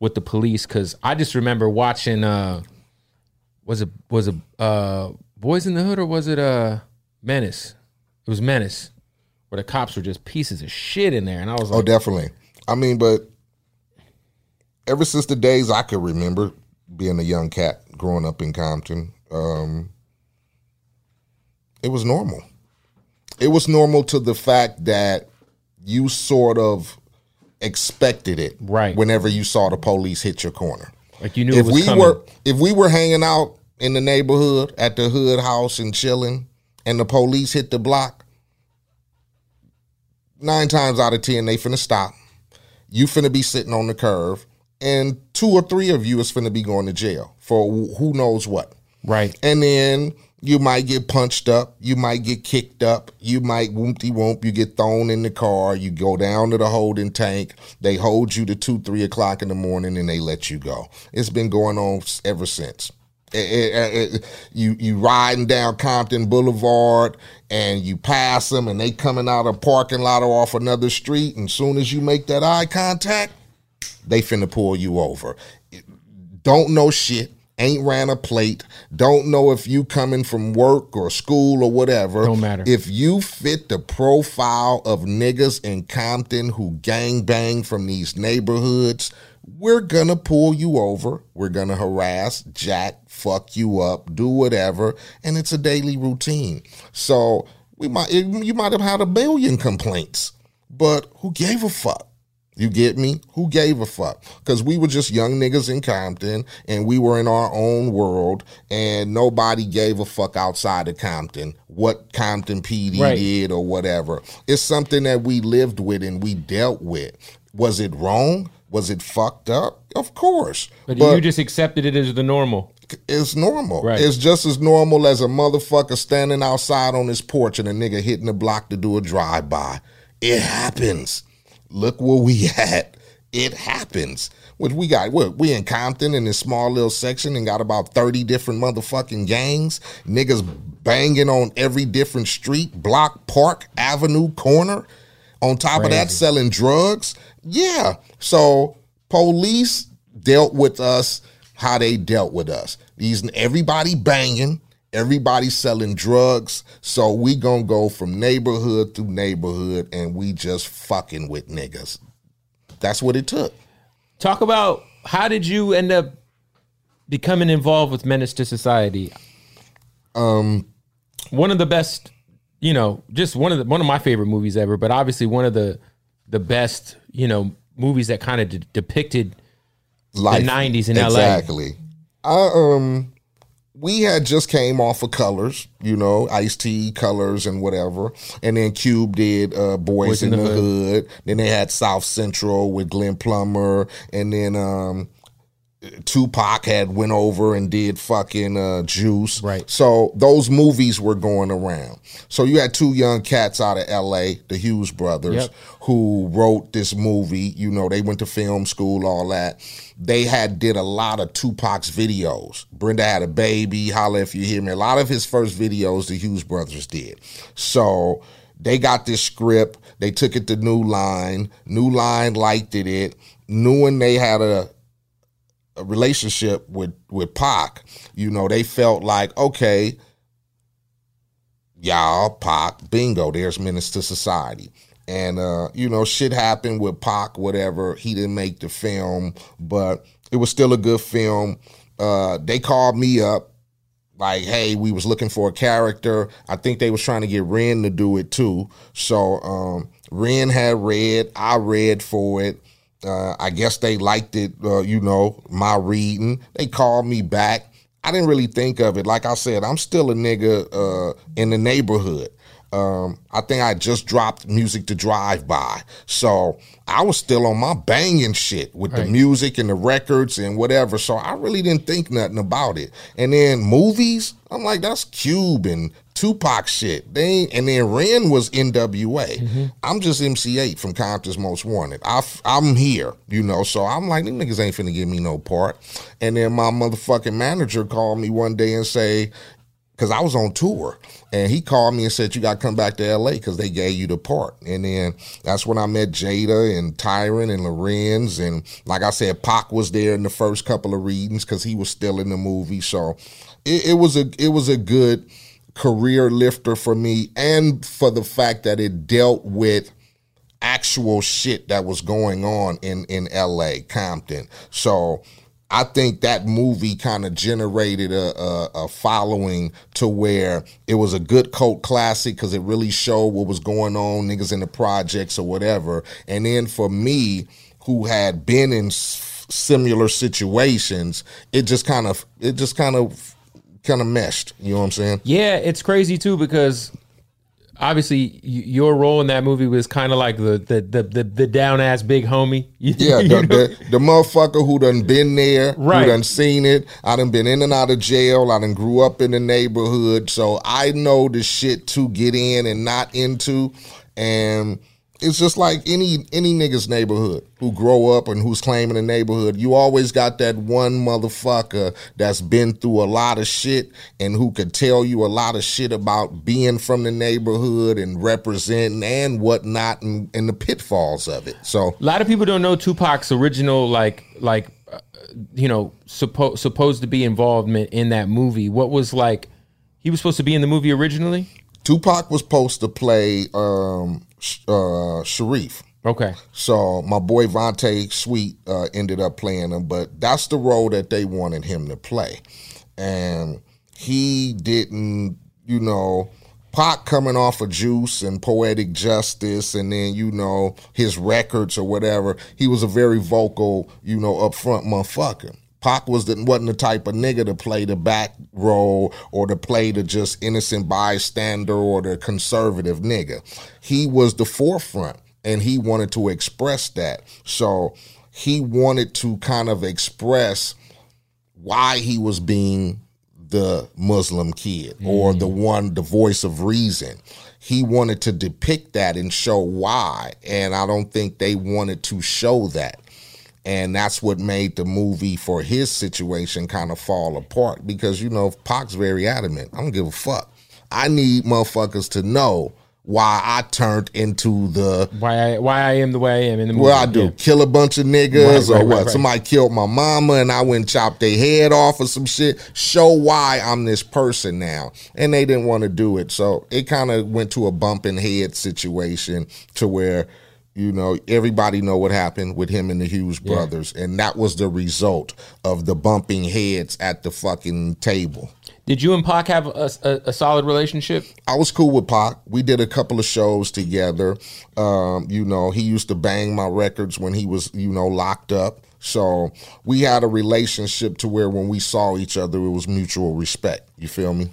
with the police? Because I just remember watching. uh Was it was it uh Boys in the Hood or was it uh Menace? It was Menace, where the cops were just pieces of shit in there, and I was like, Oh, definitely. I mean, but ever since the days I could remember being a young cat growing up in Compton, um, it was normal. It was normal to the fact that you sort of expected it Right. whenever you saw the police hit your corner. like you knew if it was we coming. were if we were hanging out in the neighborhood at the hood house and chilling and the police hit the block nine times out of ten they finna stop you finna be sitting on the curve and two or three of you is finna be going to jail for who knows what right. and then you might get punched up, you might get kicked up, you might whoopty whoop, you get thrown in the car, you go down to the holding tank, they hold you to two, three o'clock in the morning, and they let you go. It's been going on ever since. Eh, eh, eh, you you riding down Compton Boulevard and you pass them and they coming out of parking lot or off another street and soon as you make that eye contact, they finna pull you over don't know shit, ain't ran a plate, don't know if you coming from work or school or whatever. Don't matter. If you fit the profile of niggas in Compton who gang bang from these neighborhoods, we're gonna pull you over. We're gonna harass, jack, fuck you up, do whatever, and it's a daily routine. So we might you might have had a billion complaints, but who gave a fuck? You get me? Who gave a fuck? Because we were just young niggas in Compton and we were in our own world and nobody gave a fuck outside of Compton what Compton PD Right. did or whatever. It's something that we lived with and we dealt with. Was it wrong? Was it fucked up? Of course. But, you just accepted it as the normal. It's normal. Right. It's just as normal as a motherfucker standing outside on his porch and a nigga hitting the block to do a drive by. It happens. Look where we [laughs] at. It happens. What we got? We in Compton in this small little section and got about thirty different motherfucking gangs. Niggas banging on every different street, block, park, avenue, corner. On top of that, selling drugs. Yeah. So police dealt with us how they dealt with us. These everybody banging, Everybody's selling drugs, so we gonna go from neighborhood to neighborhood, and we just fucking with niggas. That's what it took. Talk about how did you end up becoming involved with Menace to Society? Um, one of the best, you know, just one of the one of my favorite movies ever, but obviously one of the the best, you know, movies that kind of de- depicted Life. the '90s in LA. Exactly. I um we had just came off of Colors, you know, Ice T, Colors, and whatever, and then Cube did uh, Boys, in, the, Hood. Then they had South Central with Glenn Plummer, and then um, Tupac had went over and did fucking uh, Juice. Right. So those movies were going around. So you had two young cats out of L.A., the Hughes brothers, Yep. who wrote this movie. You know, they went to film school, all that. They had did a lot of Tupac's videos. Brenda had a baby. Holla if you hear me. A lot of his first videos, the Hughes brothers did. So they got this script. They took it to New Line. New Line liked it. It knowing they had a relationship with with Pac, you know, they felt like, okay, y'all, Pac, bingo, there's Menace to Society. And uh, you know, shit happened with Pac, whatever. He didn't make the film, but it was still a good film. Uh, they called me up like, hey, we was looking for a character. I think they was trying to get Ren to do it too. So um Ren had read, I read for it. Uh, I guess they liked it, uh, you know, my reading. They called me back. I didn't really think of it. Like I said, I'm still a nigga uh, in the neighborhood. Um, I think I just dropped music to drive by. So I was still on my banging shit with the music and the records and whatever. So I really didn't think nothing about it. And then movies, I'm like, that's Cube and Tupac shit. They ain't, and then Ren was NWA. Mm-hmm. I'm just MC Eiht from Compton's Most Wanted. I, am here, you know. So I'm like, these niggas ain't finna give me no part. And then my motherfucking manager called me one day and say, because I was on tour, and he called me and said, "You got to come back to L.A. because they gave you the part." And then that's when I met Jada and Tyrin and Larenz, and like I said, Pac was there in the first couple of readings because he was still in the movie. So it, it was a it was a good career lifter for me, and for the fact that it dealt with actual shit that was going on in in LA, Compton. So I think that movie kind of generated a, a, a following to where it was a good cult classic because it really showed what was going on, niggas in the projects or whatever. And then for me, who had been in similar situations, it just kind of it just kind of kind of meshed. You know what I'm saying? Yeah, it's crazy too because obviously your role in that movie was kind of like the the the the, the down ass big homie. [laughs] Yeah, the, the, the motherfucker who done been there, Right. who done seen it. I done been in and out of jail. I done grew up in the neighborhood, so I know the shit to get in and not into. And it's just like any any nigga's neighborhood who grow up and who's claiming a neighborhood. You always got that one motherfucker that's been through a lot of shit and who could tell you a lot of shit about being from the neighborhood and representing and whatnot and, and the pitfalls of it. So A lot of people don't know Tupac's original like like uh, you know supposed supposed to be involvement in that movie. What was like he was supposed to be in the movie originally? Tupac was supposed to play um, uh, Sharif. Okay. So my boy Vonte Sweet uh, ended up playing him, but that's the role that they wanted him to play. And he didn't, you know, Pac coming off of Juice and Poetic Justice, and then, you know, his records or whatever, he was a very vocal, you know, upfront motherfucker. Pac was the, wasn't the type of nigga to play the back role or to play the just innocent bystander or the conservative nigga. He was the forefront and he wanted to express that. So he wanted to kind of express why he was being the Muslim kid or the mm. one, the voice of reason. He wanted to depict that and show why. And I don't think they wanted to show that. And that's what made the movie for his situation kind of fall apart because, you know, Pac's very adamant. I don't give a fuck. I need motherfuckers to know why I turned into the Why I why I am the way I am in the movie. Well, I do, Yeah. kill a bunch of niggas Right, or right, what? right. Somebody killed my mama and I went and chopped their head off or some shit. Show why I'm this person now. And they didn't want to do it. So it kind of went to a bumping head situation to where, you know, everybody know what happened with him and the Hughes brothers. And that was the result of the bumping heads at the fucking table. Did you and Pac have a, a, a solid relationship? I was cool with Pac. We did a couple of shows together. Um, you know, he used to bang my records when he was, you know, locked up. So we had a relationship to where when we saw each other, it was mutual respect. You feel me?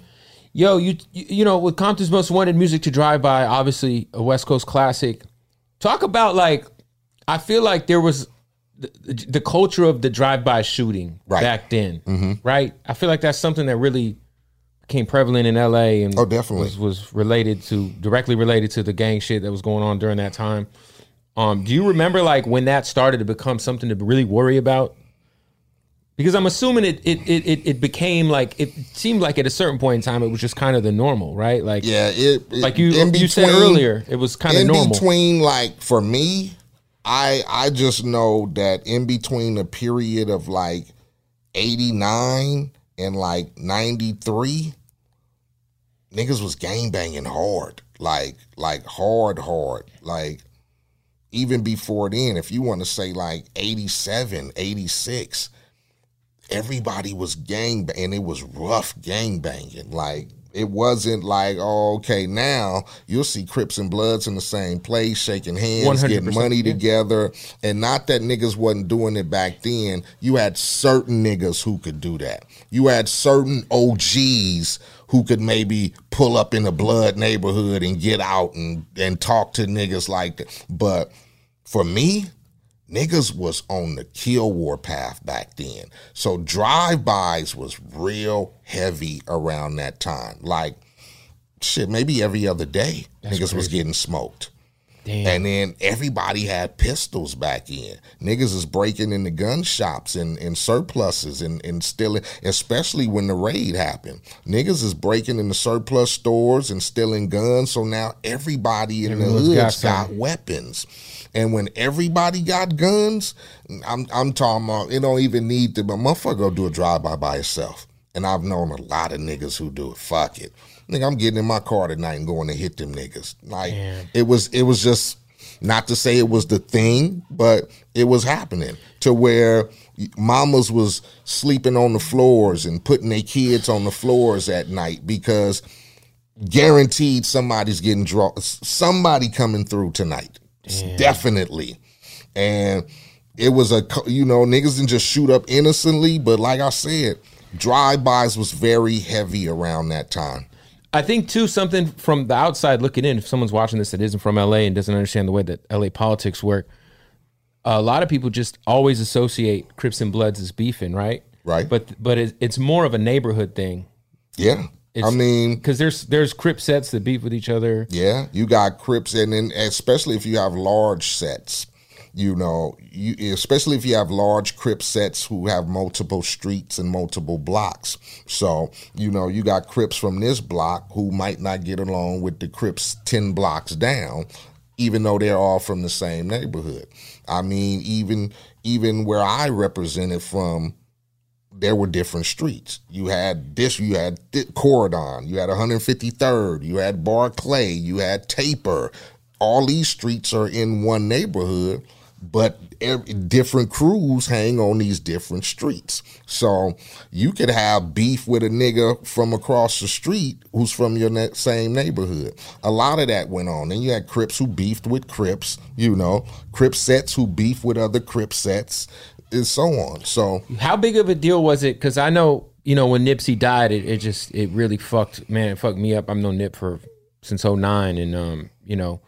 Yo, you you know, with Compton's Most Wanted music to drive by, obviously a West Coast classic. Talk about like, I feel like there was the, the culture of the drive-by shooting Right. back then, right? I feel like that's something that really became prevalent in L.A. and Oh, definitely. was, was related to directly related to the gang shit that was going on during that time. Um, do you remember like when that started to become something to really worry about? Because I'm assuming it it, it it it became like it seemed like at a certain point in time it was just kind of the normal, right? Like Yeah. It, it- like you you said earlier, it was kind of in normal. between like for me i i just know that in between the period of like 89 and like 93 niggas was gang banging hard like like hard hard like even before then if you want to say like 87 86 everybody was gang bang- and it was rough gang banging. Like it wasn't like, oh, okay, now you'll see Crips and Bloods in the same place, shaking hands, getting money yeah. together. And not that niggas wasn't doing it back then. You had certain niggas who could do that. You had certain OGs who could maybe pull up in a blood neighborhood and get out and, and talk to niggas like that. But for me, niggas was on the kill war path back then. So drive-bys was real heavy around that time. Like shit, maybe every other day niggas was getting smoked. Damn. And then everybody had pistols back in. Niggas is breaking into gun shops and, and surpluses and, and stealing, especially when the raid happened. Niggas is breaking into surplus stores and stealing guns. So now everybody in Everyone's the got got, something. weapons. And when everybody got guns, I'm I'm talking about it don't even need to but motherfucker go do a drive by by itself. And I've known a lot of niggas who do it. Fuck it. Nigga, I'm getting in my car tonight and going to hit them niggas. Like it was it was just not to say it was the thing, but it was happening to where mamas was sleeping on the floors and putting their kids on the floors at night because guaranteed somebody's getting draw somebody coming through tonight definitely and it was a you know niggas didn't just shoot up innocently but like i said drive-bys was very heavy around that time I think too something from the outside looking in. If someone's watching this that isn't from LA and doesn't understand the way that LA politics work, a lot of people just always associate Crips and Bloods as beefing, right? Right. But but it's more of a neighborhood thing yeah i mean because there's there's Crip sets that beef with each other. Yeah, you got Crips, and then especially if you have large sets, you know, you especially if you have large Crip sets who have multiple streets and multiple blocks. So you know, you got Crips from this block who might not get along with the Crips ten blocks down, even though they're all from the same neighborhood. I mean, even even where I represented from, there were different streets. You had this, you had Corridon, you had 153rd, you had Barclay, you had Taper. All these streets are in one neighborhood, but ev- different crews hang on these different streets. So you could have beef with a nigga from across the street who's from your ne- same neighborhood. A lot of that went on. Then you had Crips who beefed with Crips, you know, Crip sets who beef with other Crip sets, and so on. So How big of a deal was it? Because I know you know when Nipsey died, it, it just it really fucked man, it fucked me up. I'm no Nip for since 09 and um you know,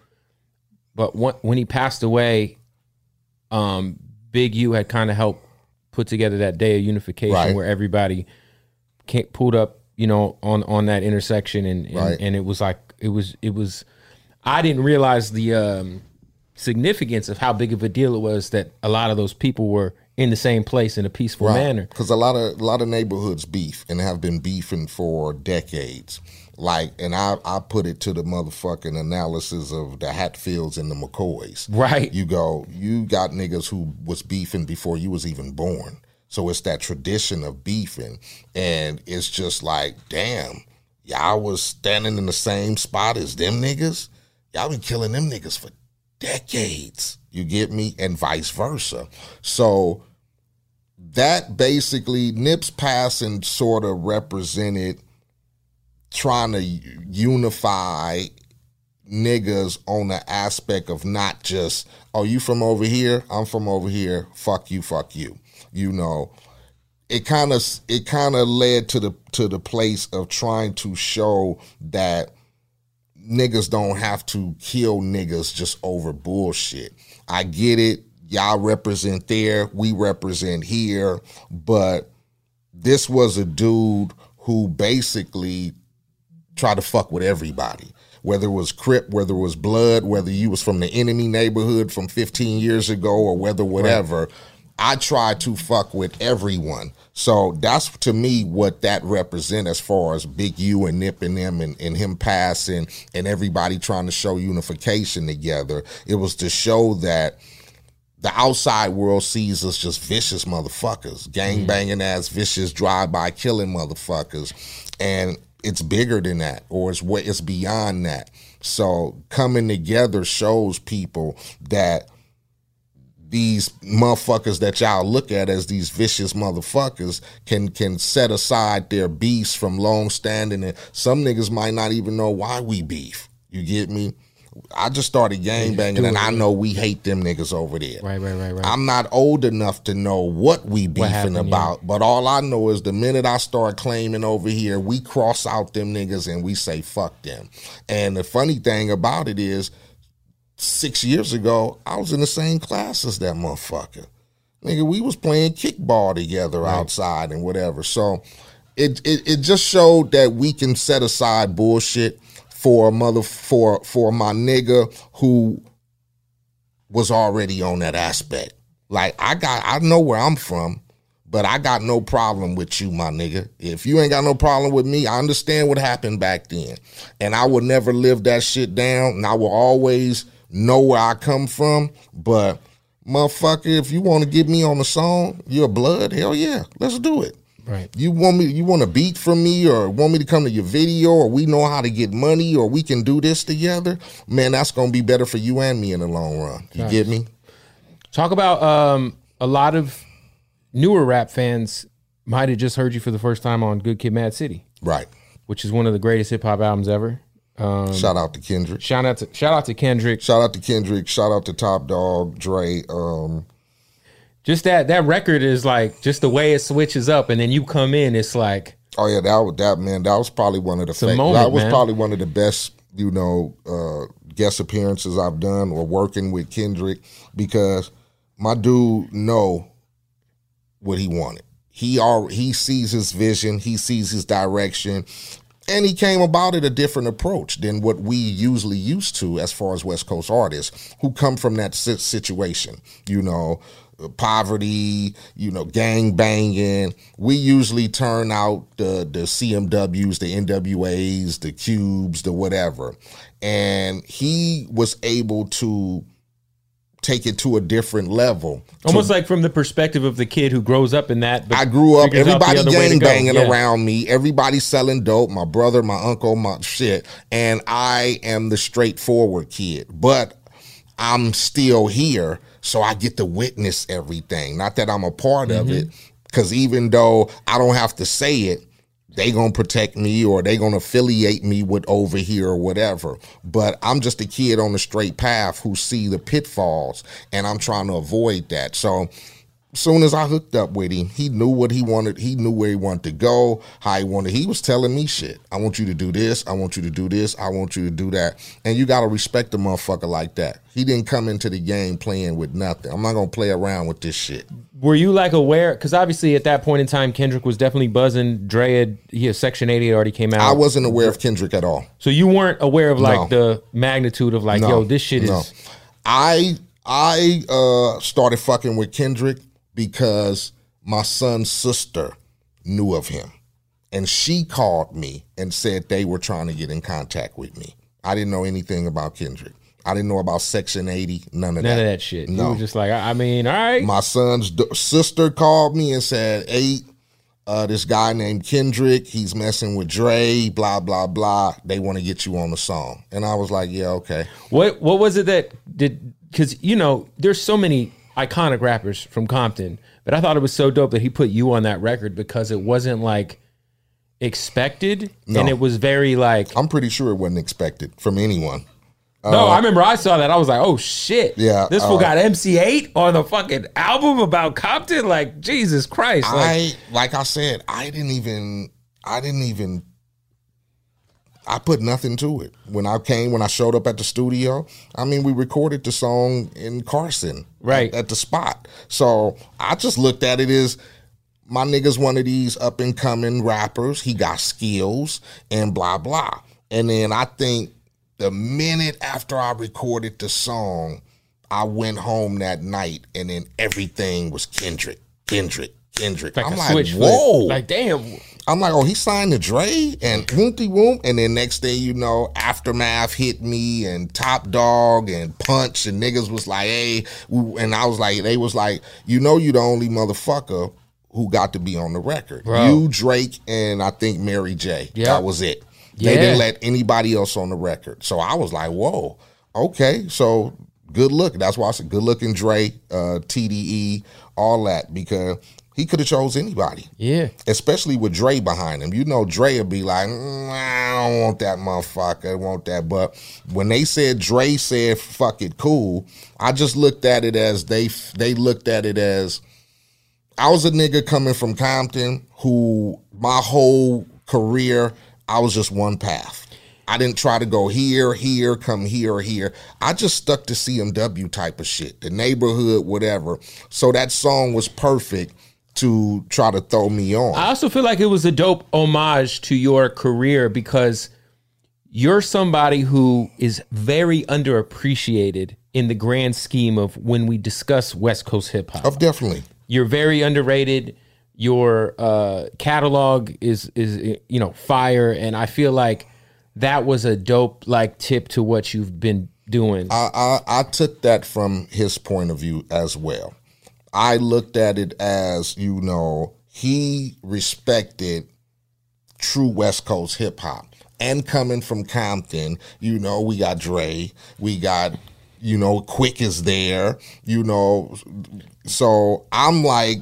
but when when he passed away, um Big U had kind of helped put together that day of unification Right. where everybody ca- pulled up you know on on that intersection and and, Right. and it was like it was it was I didn't realize the um significance of how big of a deal it was that a lot of those people were in the same place in a peaceful manner. Because a lot of a lot of neighborhoods beef and have been beefing for decades. Like, and I, I put it to the motherfucking analysis of the Hatfields and the McCoys. Right. You go, you got niggas who was beefing before you was even born. So it's that tradition of beefing. And it's just like, damn, y'all was standing in the same spot as them niggas. Y'all been killing them niggas for decades. You get me? And vice versa. So that basically Nip's passing sort of represented trying to unify niggas on the aspect of not just, oh, you from over here, I'm from over here, fuck you, fuck you. You know, it kind of it kind of led to the to the place of trying to show that niggas don't have to kill niggas just over bullshit. I get it. Y'all represent there, we represent here, but this was a dude who basically tried to fuck with everybody. Whether it was Crip, whether it was Blood, whether you was from the enemy neighborhood from 15 years ago, or whether whatever, I try to fuck with everyone. So that's to me what that represent as far as Big U and Nip and them and, and him passing and everybody trying to show unification together. It was to show that the outside world sees us just vicious motherfuckers, gang mm-hmm. banging ass, vicious drive by killing motherfuckers, and it's bigger than that, or it's what it's beyond that. So coming together shows people that these motherfuckers that y'all look at as these vicious motherfuckers can can set aside their beefs from long standing and some niggas might not even know why we beef. You get me? I just started gang banging and I know we hate them niggas over there. Right, right, right, right. I'm not old enough to know what we beefing happened, yeah. about, but all I know is the minute I start claiming over here, we cross out them niggas and we say fuck them. And the funny thing about it is, six years ago, I was in the same class as that motherfucker. Nigga, we was playing kickball together outside and whatever. So it, it it just showed that we can set aside bullshit for a mother for for my nigga who was already on that aspect. Like I got I know where I'm from, but I got no problem with you, my nigga. If you ain't got no problem with me, I understand what happened back then. And I will never live that shit down. And I will always know where I come from. But motherfucker, if you want to get me on the song, you're blood, hell yeah. Let's do it. right. You want me you want a beat from me or want me to come to your video or we know how to get money or we can do this together, man, that's gonna be better for you and me in the long run. You get me? Talk about um, a lot of newer rap fans might have just heard you for the first time on Good Kid, M.A.A.D. City, Right. which is one of the greatest hip hop albums ever. Um, Shout out to Kendrick. shout out to shout out to Kendrick. Shout out to Kendrick. Shout out to Top Dawg, Dre. Um, Just that that record is like just the way it switches up, and then you come in, it's like oh yeah, that was that man. That was probably one of the. fa- moment, that was man. probably one of the best, you know, uh, guest appearances I've done or working with Kendrick because my dude know what he wanted. He all he sees his vision. He sees his direction. And he came about it a different approach than what we usually used to as far as West Coast artists who come from that situation. You know, uh, poverty, you know, gang banging. We usually turn out the the CMWs, the NWAs, the cubes, the whatever. And he was able to take it to a different level. to almost like from the perspective of the kid who grows up in that. but I grew up, everybody gang banging Yeah. around me, everybody selling dope, my brother, my uncle, my shit. And I am the straightforward kid. But I'm still here, so I get to witness everything. Not that I'm a part of Mm-hmm. it, because even though I don't have to say it, they gonna protect me or they gonna affiliate me with over here or whatever. But I'm just a kid on the straight path who see the pitfalls, and I'm trying to avoid that. So soon as I hooked up with him, he knew what he wanted. He knew where he wanted to go, how he wanted. He was telling me shit. I want you to do this. I want you to do this. I want you to do that. And you got to respect a motherfucker like that. He didn't come into the game playing with nothing. I'm not going to play around with this shit. Were you like aware? Because obviously at that point in time, Kendrick was definitely buzzing. Dre had, he had Section 80 had already came out. I wasn't aware of Kendrick at all. so you weren't aware of like No. the magnitude of like, No, yo, this shit no. is. I I uh started fucking with Kendrick because my son's sister knew of him. and she called me and said they were trying to get in contact with me. I didn't know anything about Kendrick. I didn't know about Section 80, none of None that. of that shit. You No. were just like, I I mean, all right. My son's d- sister called me and said, "Hey, uh, this guy named Kendrick, he's messing with Dre, blah blah blah. They want to get you on the song." And I was like, "Yeah, okay." What what was it that did? Because you know, there's so many iconic rappers from Compton, but I thought it was so dope that he put you on that record because it wasn't like expected, and it was very like. I'm pretty sure it wasn't expected from anyone. no, I remember I saw that. I was like, oh shit. Uh, Yeah, This fool uh, got MC Eiht on the fucking album about Compton. Like Jesus Christ. Like, I like I said, I didn't even I didn't even I put nothing to it. When I came, when I showed up at the studio, I mean, we recorded the song in Carson, Right. at, at the spot. So I just looked at it as my nigga's one of these up and coming rappers. He got skills and blah blah. And then I think the minute after I recorded the song, I went home that night, and then everything was Kendrick, Kendrick, Kendrick. like I'm like, flip. whoa! Like damn. I'm like, oh, he signed to Dre and Woonty Woom. And then next day, you know, Aftermath hit me and Top Dawg and Punch and niggas was like, hey, and I was like, they was like, you know, you the only motherfucker who got to be on the record. Bro. You, Drake, and I think Mary J. Yeah. That was it. They Yeah. didn't let anybody else on the record. So I was like, whoa, okay. So good look. That's why I said good looking Dre, uh, TDE, all that, because he could have chose anybody Yeah. especially with Dre behind him. You know, Dre would be like, "Mm, I don't want that motherfucker, I want that. But when they said Dre said, fuck it, cool, I just looked at it as they they looked at it as I was a nigga coming from Compton who my whole career, I was just one path. I didn't try to go here, here, come here, here. I just stuck to CMW type of shit, the neighborhood, whatever. So that song was perfect to try to throw me on. I also feel like it was a dope homage to your career because you're somebody who is very underappreciated in the grand scheme of when we discuss West Coast hip hop. Of definitely. You're very underrated. Your uh, catalog is is you know fire, and I feel like that was a dope like tip to what you've been doing. I, I I took that from his point of view as well. I looked at it as you know he respected true West Coast hip hop, and coming from Compton, you know we got Dre, we got you know Quik is there, you know, so I'm like.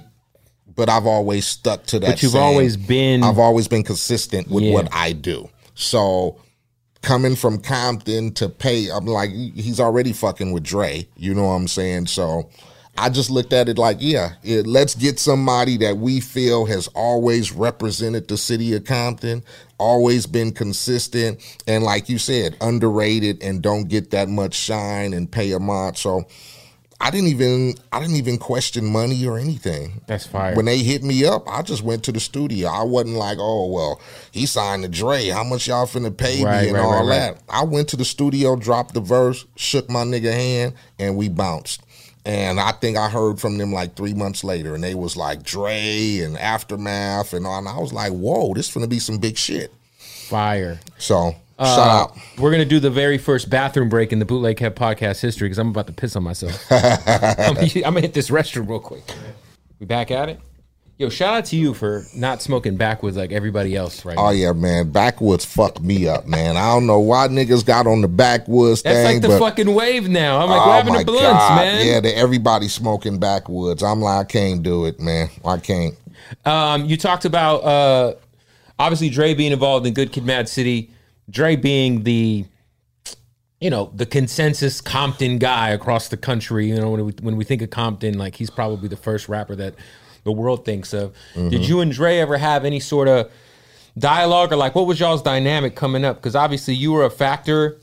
But I've always stuck to that. But you've same- always been- I've always been consistent with Yeah. what I do. So coming from Compton to pay, I'm like, he's already fucking with Dre. You know what I'm saying? So I just looked at it like, yeah, it, let's get somebody that we feel has always represented the city of Compton, always been consistent, and like you said, underrated and don't get that much shine and pay homage. So I didn't even I didn't even question money or anything. That's fire. When they hit me up, I just went to the studio. I wasn't like, oh well, he signed to Dre. How much y'all finna pay Right, me and right, all right, that? I went to the studio, dropped the verse, shook my nigga hand, and we bounced. And I think I heard from them like three months later, and they was like Dre and Aftermath and all. And I was like, whoa, this gonna be some big shit. Fire. So Uh, shout out. We're gonna do the very first bathroom break in the Bootleg Head podcast history because I'm about to piss on myself. I'm, [laughs] I'm gonna hit this restroom real quick. We back at it. Yo, shout out to you for not smoking backwoods like everybody else right Oh now. yeah, man. Backwoods fucked me up, man. I don't know why niggas got on the backwoods That's thing, like the but fucking wave now. I'm like, oh what happened to blunts, God. man? Yeah, they, everybody smoking backwoods. I'm like, I can't do it, man. I can't. Um, you talked about uh, obviously Dre being involved in Good Kid, M.A.A.D. City. Dre being the, you know, the consensus Compton guy across the country. You know, when we when we think of Compton, like he's probably the first rapper that the world thinks of. Did mm-hmm. you and Dre ever have any sort of dialogue or like what was y'all's dynamic coming up? Because obviously you were a factor,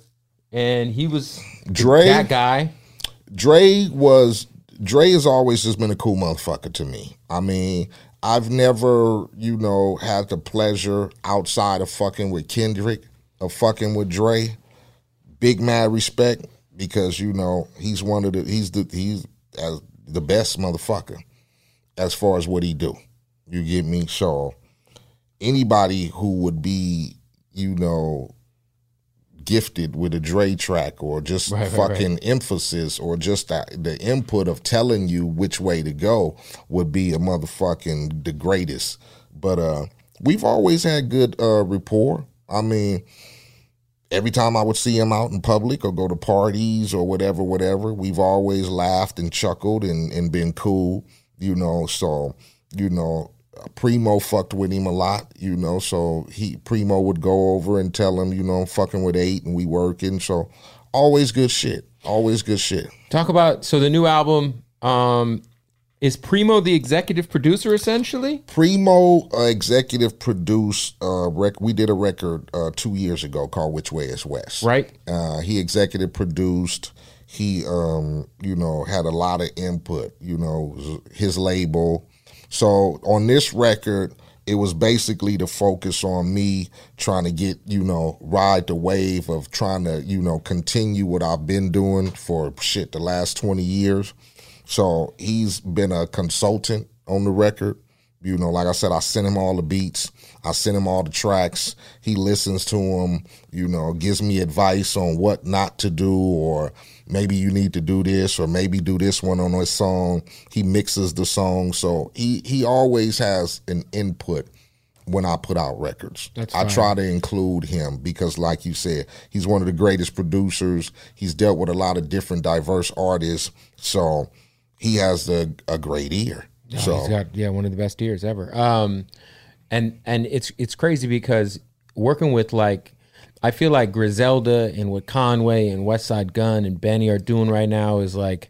and he was Dre? that guy. Dre was Dre has always just been a cool motherfucker to me. I mean, I've never, you know, had the pleasure outside of fucking with Kendrick of fucking with Dre. Big mad respect because you know he's one of the he's the he's as the best motherfucker as far as what he do. You get me? So anybody who would be, you know, gifted with a Dre track or just Right, right, fucking emphasis or just the, the input of telling you which way to go would be a motherfucking the greatest. But uh we've always had good uh rapport. I mean, every time I would see him out in public or go to parties or whatever, whatever, we've always laughed and chuckled and, and been cool, you know. So, you know, Primo fucked with him a lot, you know. So he Primo would go over and tell him, you know, I'm fucking with eight and we working. So always good shit. Always good shit. Talk about so the new album. Um, is Primo the executive producer essentially? Primo uh, executive produced uh rec- we did a record uh two years ago called Which Way Is West. Right. Uh, he executive produced. He, um, you know, had a lot of input. You know, his label. So on this record, it was basically to focus on me trying to get, you know, ride the wave of trying to, you know, continue what I've been doing for shit the last twenty years. So he's been a consultant on the record. You know, like I said, I sent him all the beats. I send him all the tracks. He listens to them, you know, gives me advice on what not to do or maybe you need to do this or maybe do this one on his song. He mixes the song. So he he always has an input when I put out records. That's I fine. try to include him because like you said, he's one of the greatest producers. He's dealt with a lot of different diverse artists. So he has a, a great ear. so Oh, He's got yeah one of the best ears ever. Um, and and it's it's crazy because working with like I feel like Griselda and what Conway and Westside Gunn and Benny are doing right now is like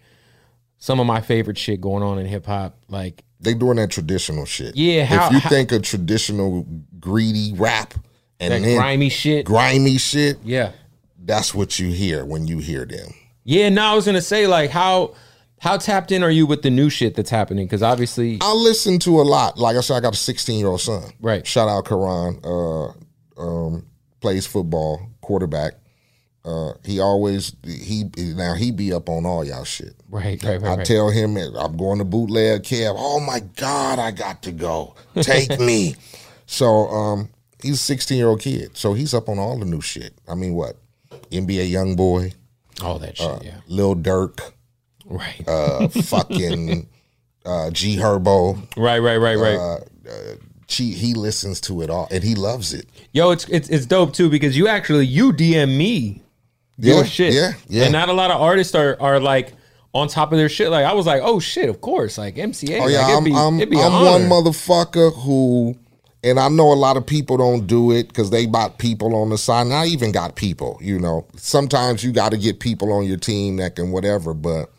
some of my favorite shit going on in hip hop. Like they doing that traditional shit. Yeah, how- if you how- think of traditional greedy rap and that then grimy shit. grimy shit, yeah. that's what you hear when you hear them. Yeah, no, I was gonna say like how how tapped in are you with the new shit that's happening? Because obviously, I listen to a lot. Like I said, I got a 16 year old son. Right. Shout out Karan. Uh, um, plays football, quarterback. Uh, he always he now he be up on all y'all shit. right, right, right, I right. tell him I'm going to bootleg cab. Oh my God, I got to go. Take me. [laughs] So um, he's a 16 year old kid. So he's up on all the new shit. I mean, what? NBA YoungBoy, all that shit. yeah, Lil Durk, right, uh, fucking uh, G Herbo. right, right, right, right. Uh, She, he listens to it all and he loves it. Yo, it's it's it's dope too because you actually you DM me your Yeah, shit. yeah, yeah. And not a lot of artists are are like on top of their shit. Like I was like, oh shit, of course. Like MC Eiht. Oh yeah, like, it'd I'm be, I'm, I'm one motherfucker who, and I know a lot of people don't do it because they got people on the side. And I even got people, you know. Sometimes you got to get people on your team that can whatever. But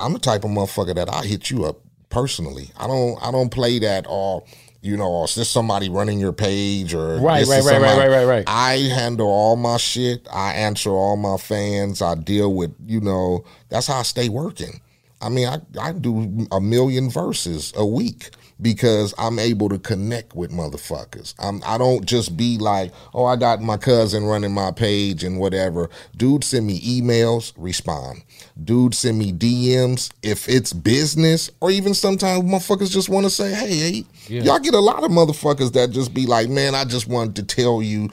I'm the type of motherfucker that I hit you up personally. I don't I don't play that all. You know, is this somebody running your page or Right, this right, right, right, right, right, right. I handle all my shit. I answer all my fans. I deal with, you know, that's how I stay working. I mean, I, I do a million verses a week because I'm able to connect with motherfuckers. I'm, I don't just be like, oh, I got my cousin running my page and whatever. Dude, send me emails, respond. Dude, send me DMs if it's business, or even sometimes motherfuckers just want to say, hey, hey, y'all get a lot of motherfuckers that just be like, man, I just wanted to tell you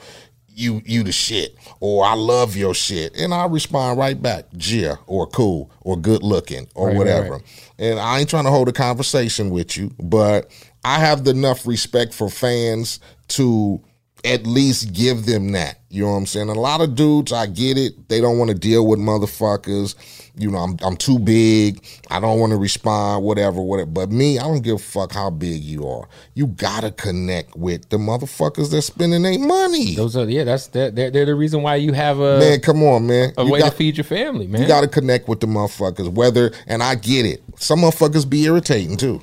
you you the shit or I love your shit and I respond right back yeah or cool or good looking or Right, right, whatever right. and I ain't trying to hold a conversation with you but I have enough respect for fans to at least give them that you know what I'm saying a lot of dudes I get it they don't want to deal with motherfuckers you know I'm I'm too big I don't want to respond whatever whatever but me I don't give a fuck how big you are you gotta connect with the motherfuckers that's spending their money Those are yeah. That's they're, they're they're the reason why you have a Man, come on, man. a You way got, to feed your family, man. you got to connect with the motherfuckers. Whether and I get it. Some motherfuckers be irritating too.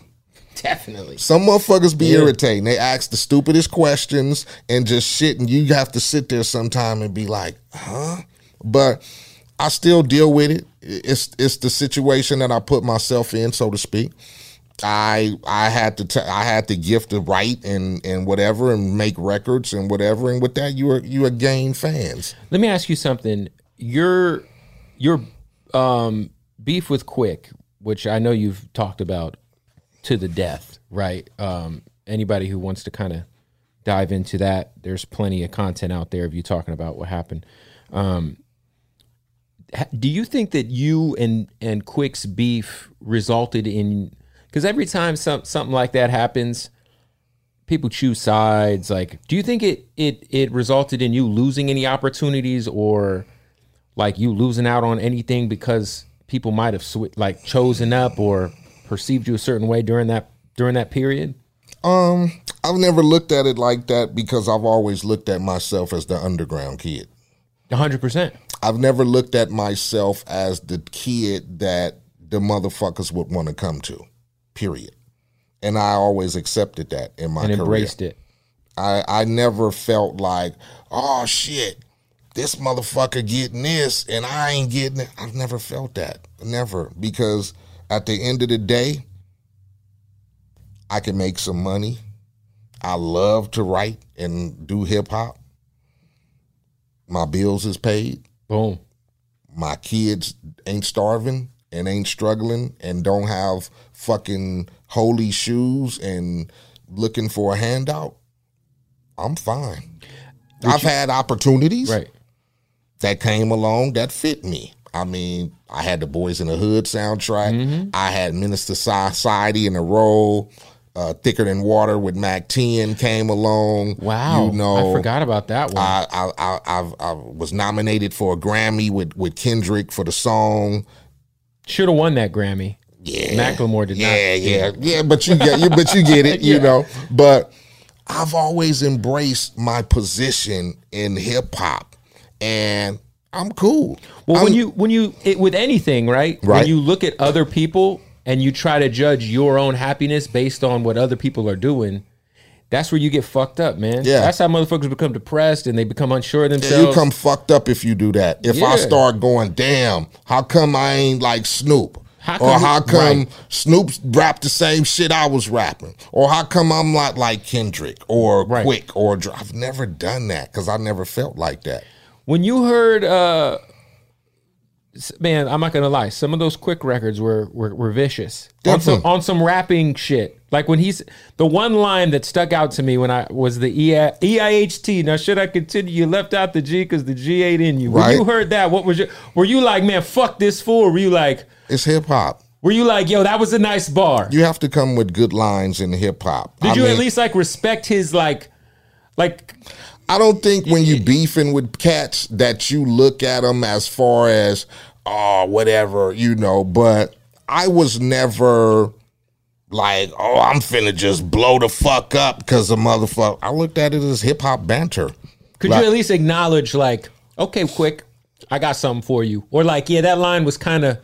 Definitely. Some motherfuckers be Yeah. irritating. They ask the stupidest questions and just shit, and you have to sit there sometime and be like, huh? But I still deal with it. It's it's the situation that I put myself in, so to speak. I I had to t- I had the gift to write and and whatever and make records and whatever, and with that you are you are gain fans. Let me ask you something. Your your um, beef with Quik, which I know you've talked about to the death, right? Um, anybody who wants to kind of dive into that. There's plenty of content out there of you talking about what happened. Um, do you think that you and and Quik's beef resulted in? Because every time some something like that happens, people choose sides. Like, do you think it it it resulted in you losing any opportunities or like you losing out on anything because people might have sw- like chosen up or perceived you a certain way during that during that period? Um, I've never looked at it like that because I've always looked at myself as the underground kid. hundred percent. I've never looked at myself as the kid that the motherfuckers would want to come to. Period. And I always accepted that in my And career. embraced it. I I never felt like, oh shit, this motherfucker getting this and I ain't getting it. I've never felt that. Never. Because at the end of the day, I can make some money. I love to write and do hip hop. My bills is paid. Boom. My kids ain't starving and ain't struggling and don't have fucking holy shoes and looking for a handout. I'm fine. I've had opportunities Right. that came along that fit me. I mean, I had the Boyz n the Hood soundtrack. Mm-hmm. I had Menace 2 Society in a row. Uh, Thicker Than Water with Mack 10 came along. Wow. You know, I forgot about that one. I, I, I, I, I was nominated for a Grammy with, with Kendrick for the song. Should have won that Grammy. Yeah, Macklemore did not. yeah, Yeah, yeah, But you get, you, but you get it. [laughs] You know. But I've always embraced my position in hip hop, and I'm cool. Well, I'm- when you when you it, with anything, right? When you look at other people and you try to judge your own happiness based on what other people are doing, that's where you get fucked up, man. Yeah. That's how motherfuckers become depressed and they become unsure of Yeah, themselves. you come fucked up if you do that. If I start going, damn, how come I ain't like Snoop? How or how come right. Snoop rapped the same shit I was rapping? Or how come I'm not like Kendrick or Right. Quik or I've never done that because I never felt like that. When you heard uh man, I'm not gonna lie, some of those Quik records were were, were vicious. On some on some rapping shit. Like when he's the one line that stuck out to me when I was the E EI, EIHT. Now should I continue? You left out the G because the G ain't in you. When you heard that, what was your were you like, man, fuck this fool? Were you like It's hip hop. were you like, yo, that was a nice bar? You have to come with good lines in hip hop. Did I you mean, at least like respect his like like I don't think when you beefing with cats that you look at them as far as oh whatever you know. But I was never like oh I'm finna just blow the fuck up because a motherfucker. I looked at it as hip hop banter. Could Like- you at least acknowledge, like, okay, Quik, I got something for you, or like, yeah, that line was kind of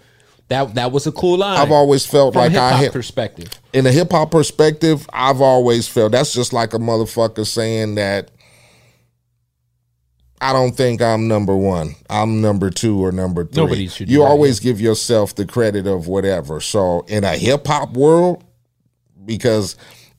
that that was a cool line. I've always felt from like a hip I hop hit perspective. in a hip hop perspective. I've always felt that's just like a motherfucker saying that. I don't think I'm number one. I'm number two or number three. Nobody should You that, always give yourself the credit of whatever. So in a hip hop world, because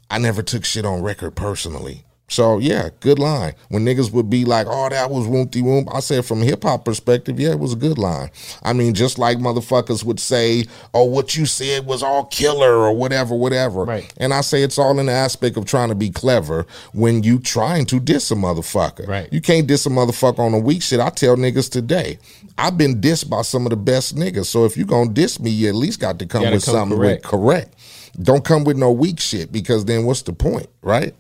I never took shit on record personally. So yeah, good line. When niggas would be like, "Oh, that was woompty whoomp," I said from hip hop perspective, yeah, it was a good line. I mean, just like motherfuckers would say, "Oh, what you said was all killer" or whatever, whatever. Right. And I say it's all in the aspect of trying to be clever when you trying to diss a motherfucker. Right. You can't diss a motherfucker on a weak shit. I tell niggas today, I've been dissed by some of the best niggas. So if you gonna diss me, you at least got to come with come something correct. with correct. Don't come with no weak shit because then what's the point, right?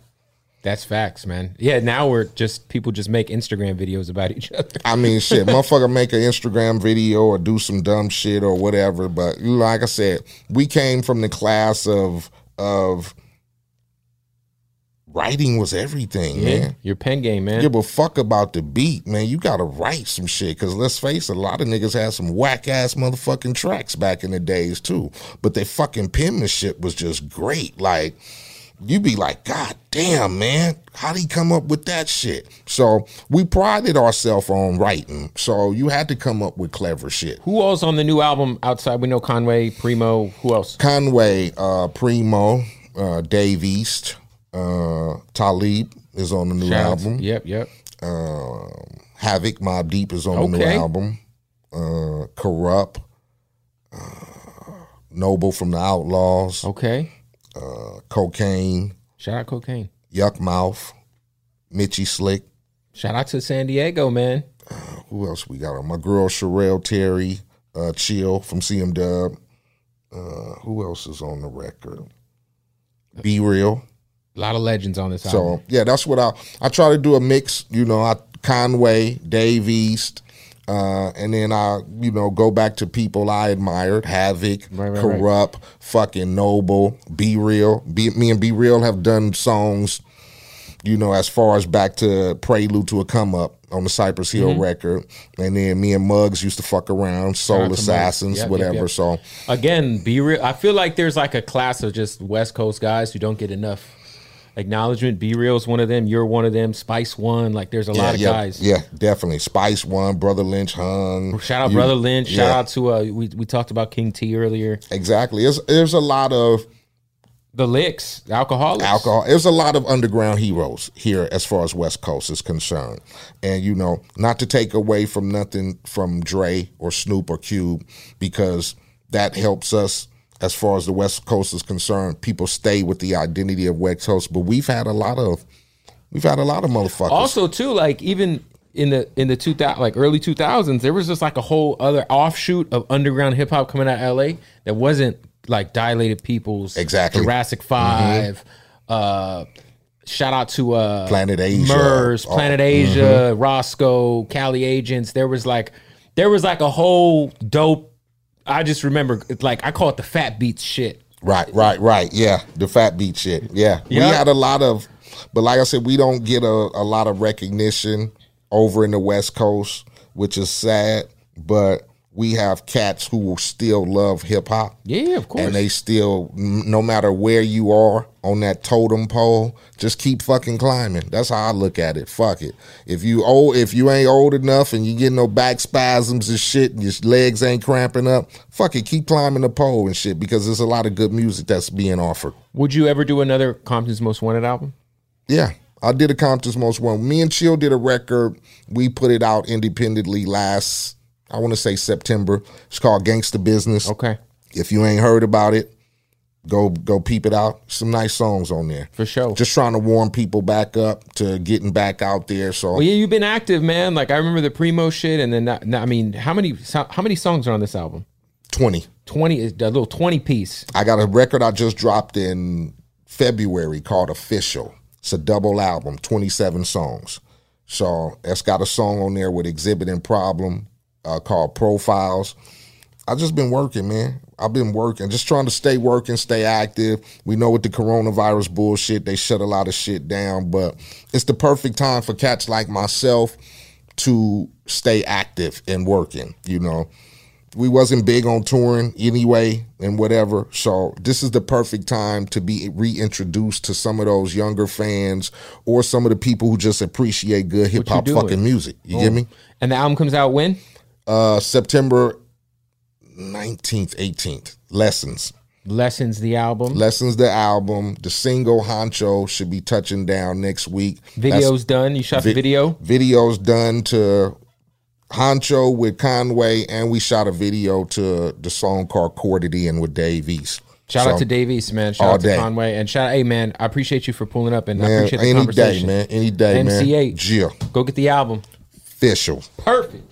That's facts, man. Yeah, now we're just people just make Instagram videos about each other. [laughs] I mean, shit, motherfucker make an Instagram video or do some dumb shit or whatever. But like I said, we came from the class of of writing was everything, man. Your pen game, man. Give a fuck about the beat, man. You gotta write some shit. Cause let's face it, a lot of niggas had some whack ass motherfucking tracks back in the days too. But their fucking penmanship was just great. Like, you be like, God damn, man, how'd he come up with that shit? So we prided ourselves on writing. So you had to come up with clever shit. Who else on the new album outside? We know Conway, Primo. Who else? Conway, uh, Primo, uh, Dave East, uh, Talib is on the new Shout outs. album. Yep, yep. Um, Havoc Mobb Deep is on the new album. Uh, Kurupt, uh, Noble from the Outlawz, Okay. Uh, Kokane, Shout out Kokane. Yuck Mouth, Mitchy Slick. Shout out to San Diego, man. Who else we got on? My girl Sherelle Terry, uh, Chill from CM Dub. Uh, who else is on the record? B-Real. A lot of legends on this album. So yeah, that's what I I try to do a mix. You know, I Conway, Dave East, uh, and then I you know go back to people I admired: Havoc, Right, right, Kurupt, fucking Noble, B-Real. Be, me and B-Real have done songs. You know, as far as back to Prelude to a Come Up on the Cypress Hill Mm-hmm. record, and then me and Muggs used to fuck around, Soul. Assassins, Yep, yep, whatever. yep. So Again, B-Real. I feel like there's like a class of just West Coast guys who don't get enough acknowledgement. B-Real's one of them. You're one of them. Spice 1. Like there's a lot of yeah, guys. Yeah, definitely. Spice 1, Brotha Lynch Hung. Shout out You- Brotha Lynch. Shout yeah. out to uh we, we talked about King T earlier. Exactly. There's there's a lot of The licks, the Alkaholiks. alcohol. There's a lot of underground heroes here as far as West Coast is concerned. And you know, not to take away from nothing from Dre or Snoop or Cube, because that helps us as far as the West Coast is concerned. People stay with the identity of West Coast, but we've had a lot of we've had a lot of motherfuckers. Also, too, like even in the in the two thousand like early two thousands, there was just like a whole other offshoot of underground hip hop coming out of L.A. that wasn't like Dilated Peoples Exactly. Mm-hmm. Jurassic 5 Uh, shout out to uh, Planet Asia. Murs, Oh, Planet Asia, Roscoe, Cali Agents. There was like there was like a whole dope. I just remember it's like I call it the fat beats shit. Right, right, right. Yeah, the fat beat shit. Yeah, we had a lot of, but like I said, we don't get a, a lot of recognition over in the West Coast, which is sad. But we have cats who will still love hip hop. Yeah, of course. And they still, no matter where you are on that totem pole, just keep fucking climbing. That's how I look at it. Fuck it. If you old, if you ain't old enough and you get no back spasms and shit, and your legs ain't cramping up, fuck it, keep climbing the pole and shit because there's a lot of good music that's being offered. Would you ever do another Compton's Most Wanted album? Yeah. I did a Compton's Most One. Me and Chill did a record. We put it out independently last, I want to say September. It's called Gangsta Business. Okay, If you ain't heard about it, go go peep it out. Some nice songs on there. for sure. Just trying to warm people back up to getting back out there. So Well, yeah, you've been active, man. Like I remember the primo shit, and then that, I mean, how many how many songs are on this album? 20. Twenty, is a little twenty piece. I got a record I just dropped in February called Official. It's a double album, 27 songs. So it's got a song on there with Xzibit and Problem uh, called Profiles. I just been working, man. I've been working, just trying to stay working, stay active. We know with the coronavirus bullshit, they shut a lot of shit down, but it's the perfect time for cats like myself to stay active and working, you know. We wasn't big on touring anyway and whatever. So this is the perfect time to be reintroduced to some of those younger fans or some of the people who just appreciate good hip hop fucking music. You get me? And the album comes out when? Uh September 19th, 18th. Lessons. Lessons, the album. Lessons the album. The single Honcho should be touching down next week. That's- Video's done. You shot the Vi- video. Videos done to Honcho with Conway, and we shot a video to the song called Corded In with Dave East. Shout So, out to Dave East, man. Shout all out to day. Conway, and shout. out, Hey, man, I appreciate you for pulling up, and I Man, appreciate the any conversation. day, man. Any day, man. MC Eiht. Jill. Go get the album. Official. Perfect.